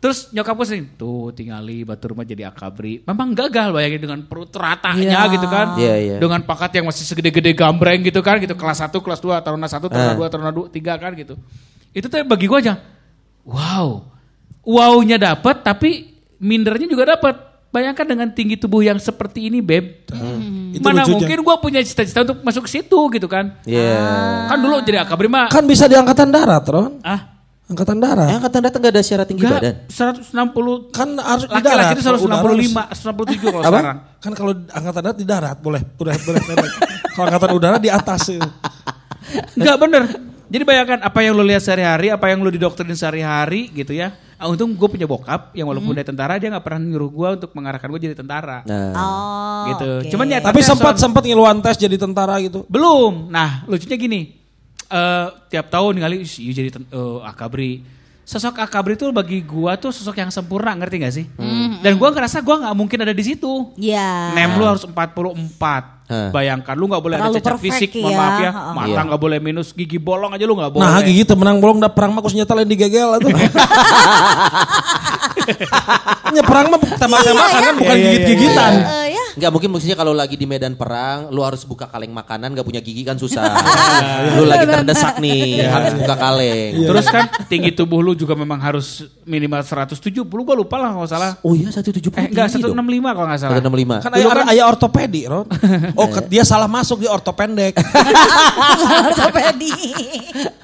Terus nyokap gue sering, tuh tingali batu rumah jadi akabri. Memang gagal bayangin dengan perut ratanya Iya. gitu kan. Iya, iya. Dengan pakat yang masih segede-gede gambreng gitu kan gitu. Kelas 1, kelas 2, taruna 1, taruna Ah. 2, taruna 2, 3 kan gitu. Itu tuh bagi gue aja, wow. Wow-nya dapat tapi mindernya juga dapat. Bayangkan dengan tinggi tubuh yang seperti ini, Beb. Itu Mana lucunya. mungkin gue punya cita-cita untuk masuk ke situ gitu kan. Iya. Kan dulu jadi akabri mah. Kan bisa di angkatan darat, Ron. Ah, Angkatan Eh, darat. angkatan datang gak ada syarat tinggi badan. enggak 160 Kan harus di darat. laki-laki itu Kalau udara 165, 167 kalau Apa? sekarang. Kan kalau angkatan darat di darat boleh, boleh, boleh. boleh. kalau angkatan udara di atas. ya. Enggak bener. Jadi bayangkan apa yang lu lihat sehari-hari, apa yang lu didoktrin sehari-hari gitu ya. Ah, untung gue punya bokap yang walaupun dia tentara dia nggak pernah nyuruh gue untuk mengarahkan gue jadi tentara. Nah. Oh. Gitu. oke. Cuman ya Tapi sempat son- sempat ngiluan tes jadi tentara gitu. Belum. Nah, lucunya gini. Eh tiap tahun kali "Ih, iya jadi eh, akabri. Sosok akabri itu bagi gua tuh sosok yang sempurna, ngerti gak sih? Dan gua ngerasa gua nggak mungkin ada di situ. Iya. Nem lu harus 44. Hah. Bayangkan lu nggak boleh ada Terlalu cacat perfect fisik, mohon ya. maaf ya. Mata Iya. nggak boleh minus, gigi bolong aja lu nggak boleh. Nah, gigi temenang bolong da perang mah senjata lain digegel atuh. Ya perang mah tembak-tembakan kan bukan gigit-gigitan. Eh, ya. Enggak mungkin maksudnya kalau lagi di medan perang, lu harus buka kaleng makanan, gak punya gigi kan susah. lu lagi terdesak nih, harus buka kaleng. Terus kan tinggi tubuh lu juga memang harus minimal 170 gua lupa lah kalau salah. Oh iya 170 Eh enggak tinggi dong. 165 kalau nggak salah. 165. Kan ayah, ayah ortopedi, Ron. Oh, dia salah masuk di ortopendek. Ortopedi.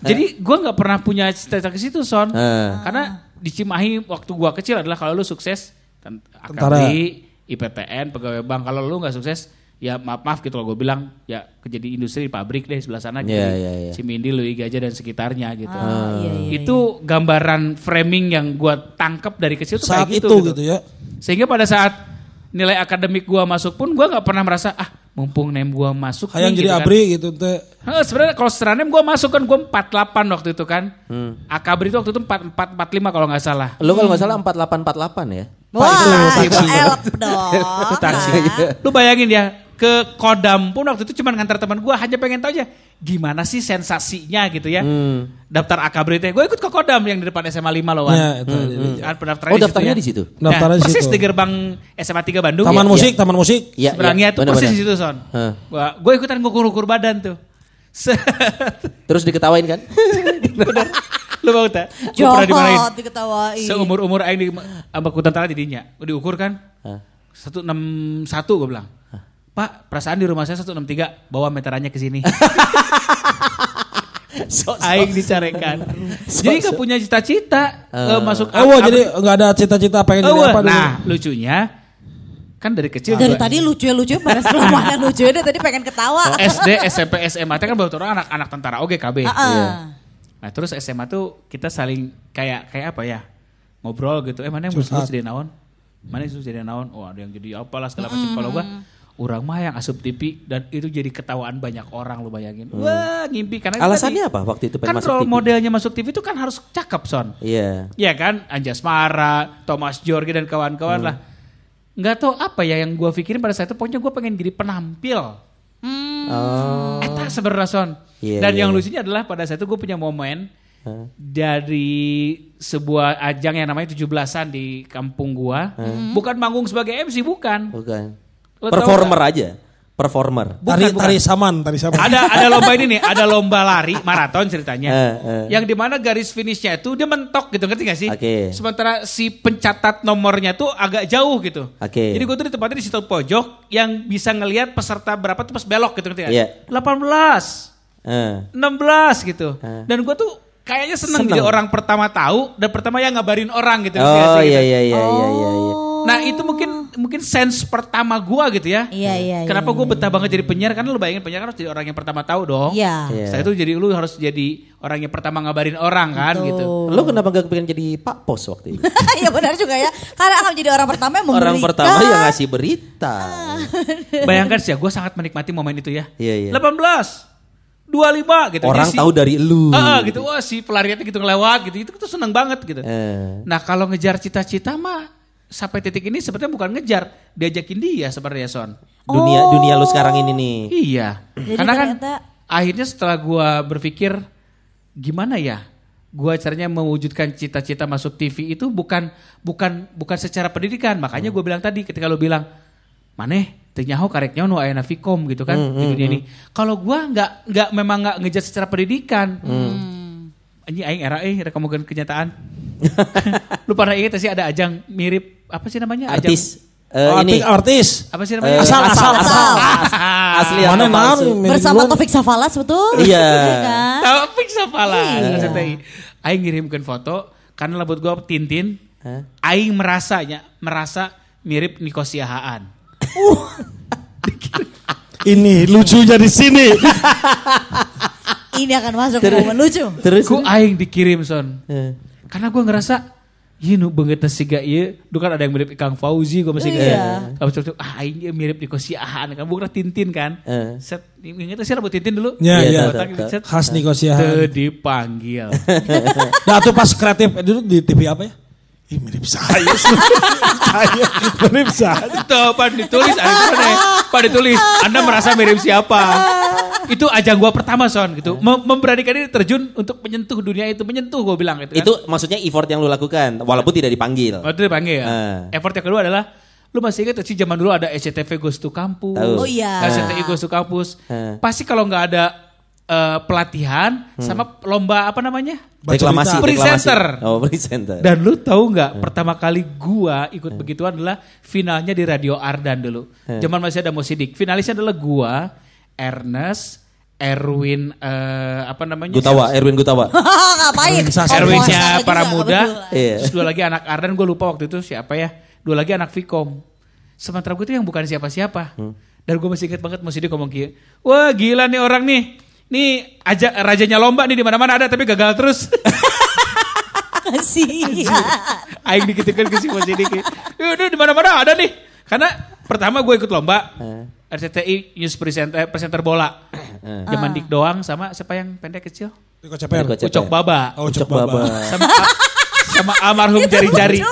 Jadi gua nggak pernah punya cita-cita ke situ Son. Eh. Karena di Cimahi waktu gua kecil adalah kalau lu sukses Tentara. AKBRI, IPTN, pegawai bank. Kalau lu nggak sukses ya maaf maaf gitu kalau gue bilang ya jadi industri di pabrik deh sebelah sana gitu. Iya, iya, iya. Cimindi, Lui Gajah dan sekitarnya gitu. Ah, iya, iya, itu gambaran framing yang gua tangkap dari kecil tuh Saat kayak itu gitu, gitu ya. Sehingga pada saat nilai akademik gua masuk pun gua nggak pernah merasa ah mumpung nem gua masuk Hayang nih," jadi gitu kan. abri gitu teh. Heh, sebenarnya kalau secara nem gua masuk kan gua 48 waktu itu kan. Hmm. Akabri itu waktu itu 44 45 kalau nggak salah. Lu kalau nggak salah 4848 ya. Wah, itu elp dong. Itu taksi. Nah. Lu bayangin ya ke Kodam pun waktu itu cuma ngantar teman gua hanya pengen tahu aja gimana sih sensasinya gitu ya. Hmm. Daftar Akabri teh. Gue ikut ke Kodam yang di depan SMA 5 loh. Ya, itu. Kan pendaftarannya Oh di situ daftarnya ya. di situ. Daftarnya nah, di persis situ. di gerbang SMA 3 Bandung. Taman ya. musik, taman musik. Iya, Seberangnya tuh benar-benar. persis di situ Son. Gua, gue ikutan ngukur-ngukur badan tuh. Terus diketawain kan? Bener. Lu mau tak? Gue pernah dimarahin. Jahat diketawain. Seumur-umur aing di sama kutan tara jadinya. Gue diukur kan. Hah. 161 gue bilang. Pak, perasaan di rumah saya 163, bawa meterannya ke sini. Aing dicarekan. Jadi gak punya cita-cita eh, masuk Oh, ab- jadi nggak ada cita-cita pengen jadi Oh, apa dulu. Nah, lucunya kan dari kecil Dari gua- tadi lucu-lucu pada sebelah mana lucu deh tadi pengen ketawa. SD, SMP, SMA teh kan baru anak anak tentara oke KB. Ah, ah. Nah, terus SMA tuh kita saling kayak kayak apa ya? Ngobrol gitu. Eh, mana yang lulus jadi naon? Mana yang lulus jadi naon? Oh, ada yang jadi apalah segala macam. Kalau gua orang mah yang asup TV dan itu jadi ketawaan banyak orang lu bayangin. Wah, ngimpi karena Alasannya tadi- apa waktu itu pengen Kan masuk role TV? modelnya masuk TV itu kan harus cakep, Son. Iya. Iya kan, Anjas Mara, Thomas Jorge dan kawan-kawan Hmm. lah. Nggak tahu apa ya yang gue pikirin pada saat itu, pokoknya gue pengen jadi penampil. Oh. Eta sebenarnya son. Iya, Dan iya, yang iya. lucunya adalah pada saat itu gue punya momen dari sebuah ajang yang namanya 17-an di kampung gua. Bukan manggung sebagai MC, bukan. Bukan. Lo Performer aja. Performer. Bukan, tari bukan. tari saman, tari saman. Ada ada lomba ini nih, ada lomba lari maraton ceritanya. Eh, eh. Yang di mana garis finishnya itu dia mentok gitu, ngerti gak sih? Oke. Sementara si pencatat nomornya tuh agak jauh gitu. Oke. Jadi gue tuh ditempatnya di situ pojok yang bisa ngelihat peserta berapa tuh pas belok gitu ngerti gak? Iya. 18, Eh. 16 gitu. Eh. Dan gue tuh kayaknya seneng, Seneng. jadi orang pertama tahu dan pertama yang ngabarin orang gitu. Oh iya gitu. iya iya iya iya. Iya. Nah itu mungkin mungkin sense pertama gua gitu ya. Iya, iya, Kenapa iya, gue betah banget jadi penyiar? Karena lu bayangin penyiar kan harus jadi orang yang pertama tahu dong. Iya. Iya. Setelah itu jadi lu harus jadi orang yang pertama ngabarin orang kan Betul. gitu. Lo kenapa gak pengen jadi Pak Pos waktu itu? ya benar juga ya. Karena akan jadi orang pertama yang memberikan. Orang pertama yang ngasih berita. Bayangkan sih ya, gue sangat menikmati momen itu ya. Iya, iya. 18, 25 gitu. Orang Dia si- tahu dari lu. Ah, ah, gitu. Wah si pelariannya gitu ngelewat gitu. Itu tuh seneng banget gitu. Eh. Nah kalau ngejar cita-cita mah sampai titik ini sebenarnya bukan ngejar, diajakin dia sebenarnya Son. Dunia dunia lu sekarang ini nih. Iya. Jadi Karena kan ternyata- akhirnya setelah gua berpikir gimana ya? Gua caranya mewujudkan cita-cita masuk TV itu bukan bukan bukan secara pendidikan. Makanya gua bilang tadi ketika lu bilang, "Maneh teu nyaho karek nyaho nu aya na Vkom gitu kan Hmm, di dunia ini." Kalau gua nggak nggak memang nggak ngejar secara pendidikan. Hmm. Anjing aing era eh rek ngomongkeun kenyataan. lu pernah ingat sih ada ajang mirip apa sih namanya? Ajang, Artis. Eh, Oh, ini. artis, artis. apa sih namanya? Asal, asal, asal. Asli Mana mirip Bersama. Taufik Safalas betul? Iya. kan? Taufik Safala. Iya. Iya. Aing ngirimkan foto karena buat gua Tintin. Hah? Aing merasanya merasa mirip Nico Siahaan. Ini lucunya di sini. Ini akan masuk ke momen lucu. Terus. Ku aing dikirim son. Eh. Karena gua ngerasa Iya nu banget siga iya. Dulu kan ada yang mirip Ikang Fauzi gua masih ingat. Iya. Kamu coba ah aing ieu mirip Nico Siahaan kan bukan Tintin kan. Eh. Set inget sih rambut Tintin dulu. Ya, Iya, ya. Set. Khas Niko Teu Siahaan. dipanggil. Nah, tuh pas kreatif eh, dulu di TV apa ya? Ih, mirip saya. saya mirip saya. Tuh, Pak ditulis, itu mana? Pak ditulis, Anda merasa mirip siapa? itu ajang gua pertama son gitu. Mem- memberanikan diri terjun untuk menyentuh dunia itu, menyentuh gua bilang gitu. kan. Itu maksudnya effort yang lu lakukan walaupun tidak dipanggil. Oh, itu dipanggil ya. Eh. Effort yang kedua adalah lu masih ingat sih zaman dulu ada SCTV Goes to Kampus. Oh iya. SCTI Goes to Kampus. Eh. Pasti kalau nggak ada eh, pelatihan sama lomba apa namanya? Reklamasi, reklamasi. Presenter. Oh, presenter. Dan lu tahu nggak pertama kali gua ikut begituan adalah finalnya di Radio Ardan dulu. Zaman masih ada Mosidik. Finalisnya adalah gua, Ernest, Erwin eh, apa namanya? Gutawa, Erwin Gutawa. Ngapain? Organisasi. Erwinnya Promosi para juga, muda, kebetulan. Iya. terus dua lagi anak Ardan gue lupa waktu itu siapa ya, dua lagi anak Vkom. Sementara gue itu yang bukan siapa-siapa. Dan gue masih ingat banget masih dia ngomong gini, wah gila nih orang nih, nih aja rajanya lomba nih di mana-mana ada tapi gagal terus. Kasihan. Aing dikit-dikit ke si Mas. Ya udah di mana-mana ada nih. Karena pertama gue ikut lomba RCTI News Presenter, presenter bola. Zaman dik doang sama siapa yang pendek kecil? Riko Ceper. Ucok Baba. Oh, Ucok Ucok Baba. Sama, sama almarhum jari-jari.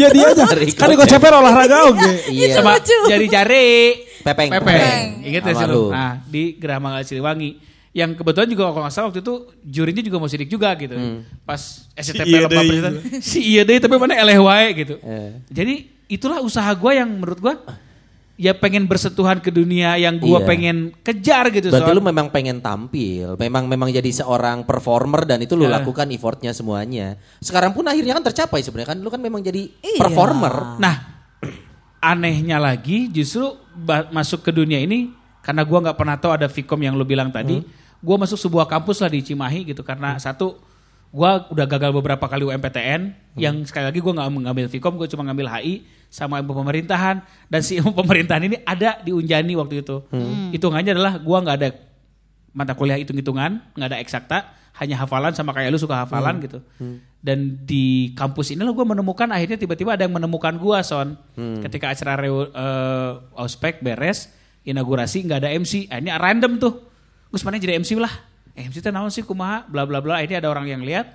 Ya dia aja. Kan Riko Ceper olahraga oke. Iya. sama jari-jari. Pepeng. Pepeng. Ingat ya sih lu? Nah, di Geraha Mangga Siliwangi. Yang kebetulan juga kalau nggak salah waktu itu jurinya juga mau sidik juga gitu. Pas SCTV iya lomba presenter. Si iya deh tapi mana eleh wae gitu. Eh. Jadi itulah usaha gue yang menurut gue ya pengen bersentuhan ke dunia yang gue Iya. pengen kejar gitu. Berarti soal- lu memang pengen tampil, memang memang jadi seorang performer dan itu lu Ya. lakukan effortnya semuanya. Sekarang pun akhirnya kan tercapai sebenarnya kan lu kan memang jadi Iya. performer. Nah, anehnya lagi justru ba- masuk ke dunia ini karena gua nggak pernah tahu ada Vkom yang lu bilang tadi. Gua masuk sebuah kampus lah di Cimahi gitu karena satu gua udah gagal beberapa kali UMPTN yang sekali lagi gua nggak mengambil Vkom, gua cuma ngambil HI sama ilmu pemerintahan dan si ilmu pemerintahan ini ada di Unjani waktu itu. Hitungannya adalah gua nggak ada mata kuliah hitung-hitungan, nggak ada eksakta, hanya hafalan sama kayak lu suka hafalan gitu. Dan di kampus ini lo gue menemukan akhirnya tiba-tiba ada yang menemukan gua son. Ketika acara reu, eh, ospek beres, inaugurasi nggak ada MC, akhirnya random tuh. Gus mana jadi MC lah. Eh, MC itu naon sih kumaha bla bla bla. Akhirnya ada orang yang lihat.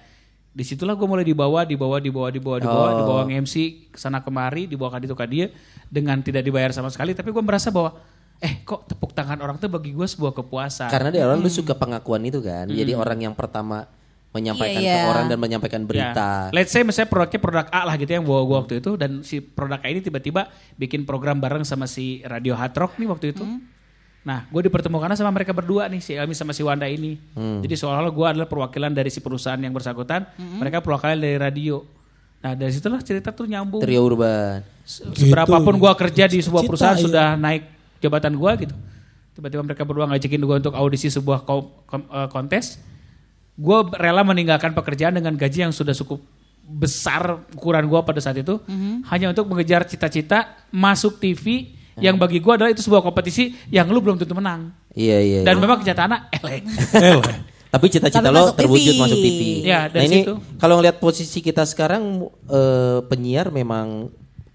Di situlah gue mulai dibawa, dibawa, dibawa, dibawa, dibawa, Oh. dibawa nge-MC ke sana kemari, dibawa ke itu ke dia dengan tidak dibayar sama sekali. Tapi gue merasa bahwa eh kok tepuk tangan orang tuh bagi gue sebuah kepuasan. Karena dia orang lu suka pengakuan itu kan. Jadi orang yang pertama menyampaikan Iya, ke iya. orang dan menyampaikan berita. Ya. Let's say misalnya produknya produk A lah gitu yang bawa gua waktu itu dan si produk A ini tiba-tiba bikin program bareng sama si Radio Hard Rock nih waktu itu. Nah, gue dipertemukan sama mereka berdua nih, si Elmi sama si Wanda ini. Jadi seolah-olah gue adalah perwakilan dari si perusahaan yang bersangkutan, mereka perwakilan dari radio. Nah, dari situlah cerita tuh nyambung. Trio urban. Se- Seberapapun Gitu. gue kerja di sebuah perusahaan iya. sudah naik jabatan gue gitu. Tiba-tiba mereka berdua ngajakin gue untuk audisi sebuah ko- kom- eh, kontes. Gue rela meninggalkan pekerjaan dengan gaji yang sudah cukup besar ukuran gue pada saat itu. Hanya untuk mengejar cita-cita masuk TV yang bagi gue adalah itu sebuah kompetisi yang lu belum tentu menang. Iya iya. Dan iya. memang kenyataannya elek. Tapi cita-cita lo terwujud TV. masuk TV. Ya, nah ini kalau ngelihat posisi kita sekarang eh, penyiar memang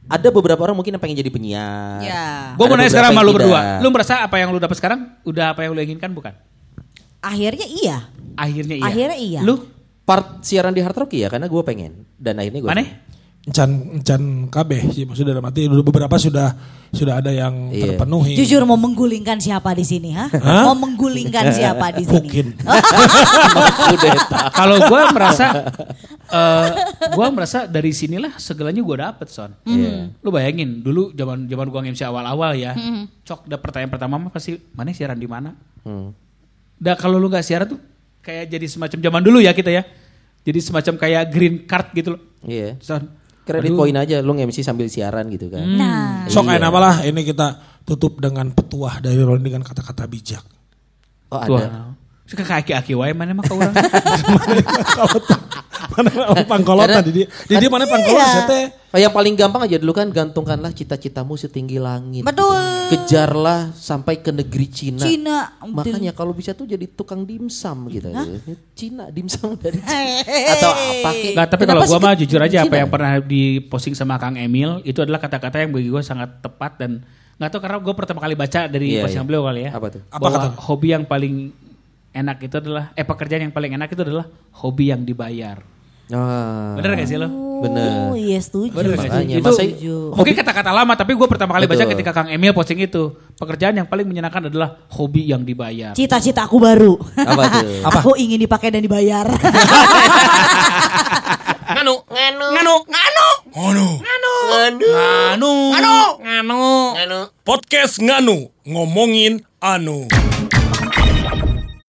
ada beberapa orang mungkin yang pengen jadi penyiar. Ya. Gue mau nanya sekarang sama lu berdua. Lu merasa apa yang lu dapat sekarang udah apa yang lu inginkan bukan? Akhirnya iya. Akhirnya iya. Akhirnya iya. Lu Part siaran di Hard Rock ya karena gue pengen dan akhirnya gue. mana? Encan encan KB sih maksudnya dalam arti udah beberapa sudah sudah ada yang Iya. terpenuhi. Jujur mau menggulingkan siapa di sini, ha? Hah? Mau menggulingkan siapa di sini? Mungkin. Kalau gue merasa, eh gue merasa dari sinilah segalanya gue dapet son. Iya. Lu bayangin dulu zaman zaman gue MC awal-awal ya, cok. Da pertanyaan pertama mah pasti mana siaran di mana? Hmm. Dah kalau lu nggak siaran tuh kayak jadi semacam zaman dulu ya kita ya. Jadi semacam kayak green card gitu loh. Iya. Son. Kredit poin aja lu nge-MC sambil siaran gitu kan. Nah, Sok Iya. kayak nama lah ini kita tutup dengan petuah dari Roni dengan kata-kata bijak. Oh ada. Suka kaki aki wae mana mah ke orang. Mana oh, pangkolot Karena- tadi dia. Di dia mana pangkolot Iya. teh. Oh, yang paling gampang aja dulu kan gantungkanlah cita-citamu setinggi langit. betul. Kejarlah sampai ke negeri Cina. Cina. Makanya kalau bisa tuh jadi tukang dimsum gitu. Cina dimsum dari Cina. Atau apa. Nggak, tapi Kenapa kalau gue sih mah jujur aja apa Cina? yang pernah diposting sama Kang Emil itu adalah kata-kata yang bagi gue sangat tepat dan nggak tahu karena gue pertama kali baca dari Iya, postingan iya. beliau kali ya. Apa tuh? Apa Bahwa kata? hobi yang paling enak itu adalah eh pekerjaan yang paling enak itu adalah hobi yang dibayar. Ah. Bener gak sih lo? Bener. iya setuju. Bener? Makanya, itu masa- Setuju. mungkin kata-kata lama tapi gue pertama kali baca Betul. ketika Kang Emil posting itu pekerjaan yang paling menyenangkan adalah hobi yang dibayar. Cita-cita aku baru. Apa tuh? Aku ingin dipakai dan dibayar. Nganu, nganu, nganu, nganu, Nganu. nganu, nganu, nganu, nganu, nganu. Podcast Nganu ngomongin anu.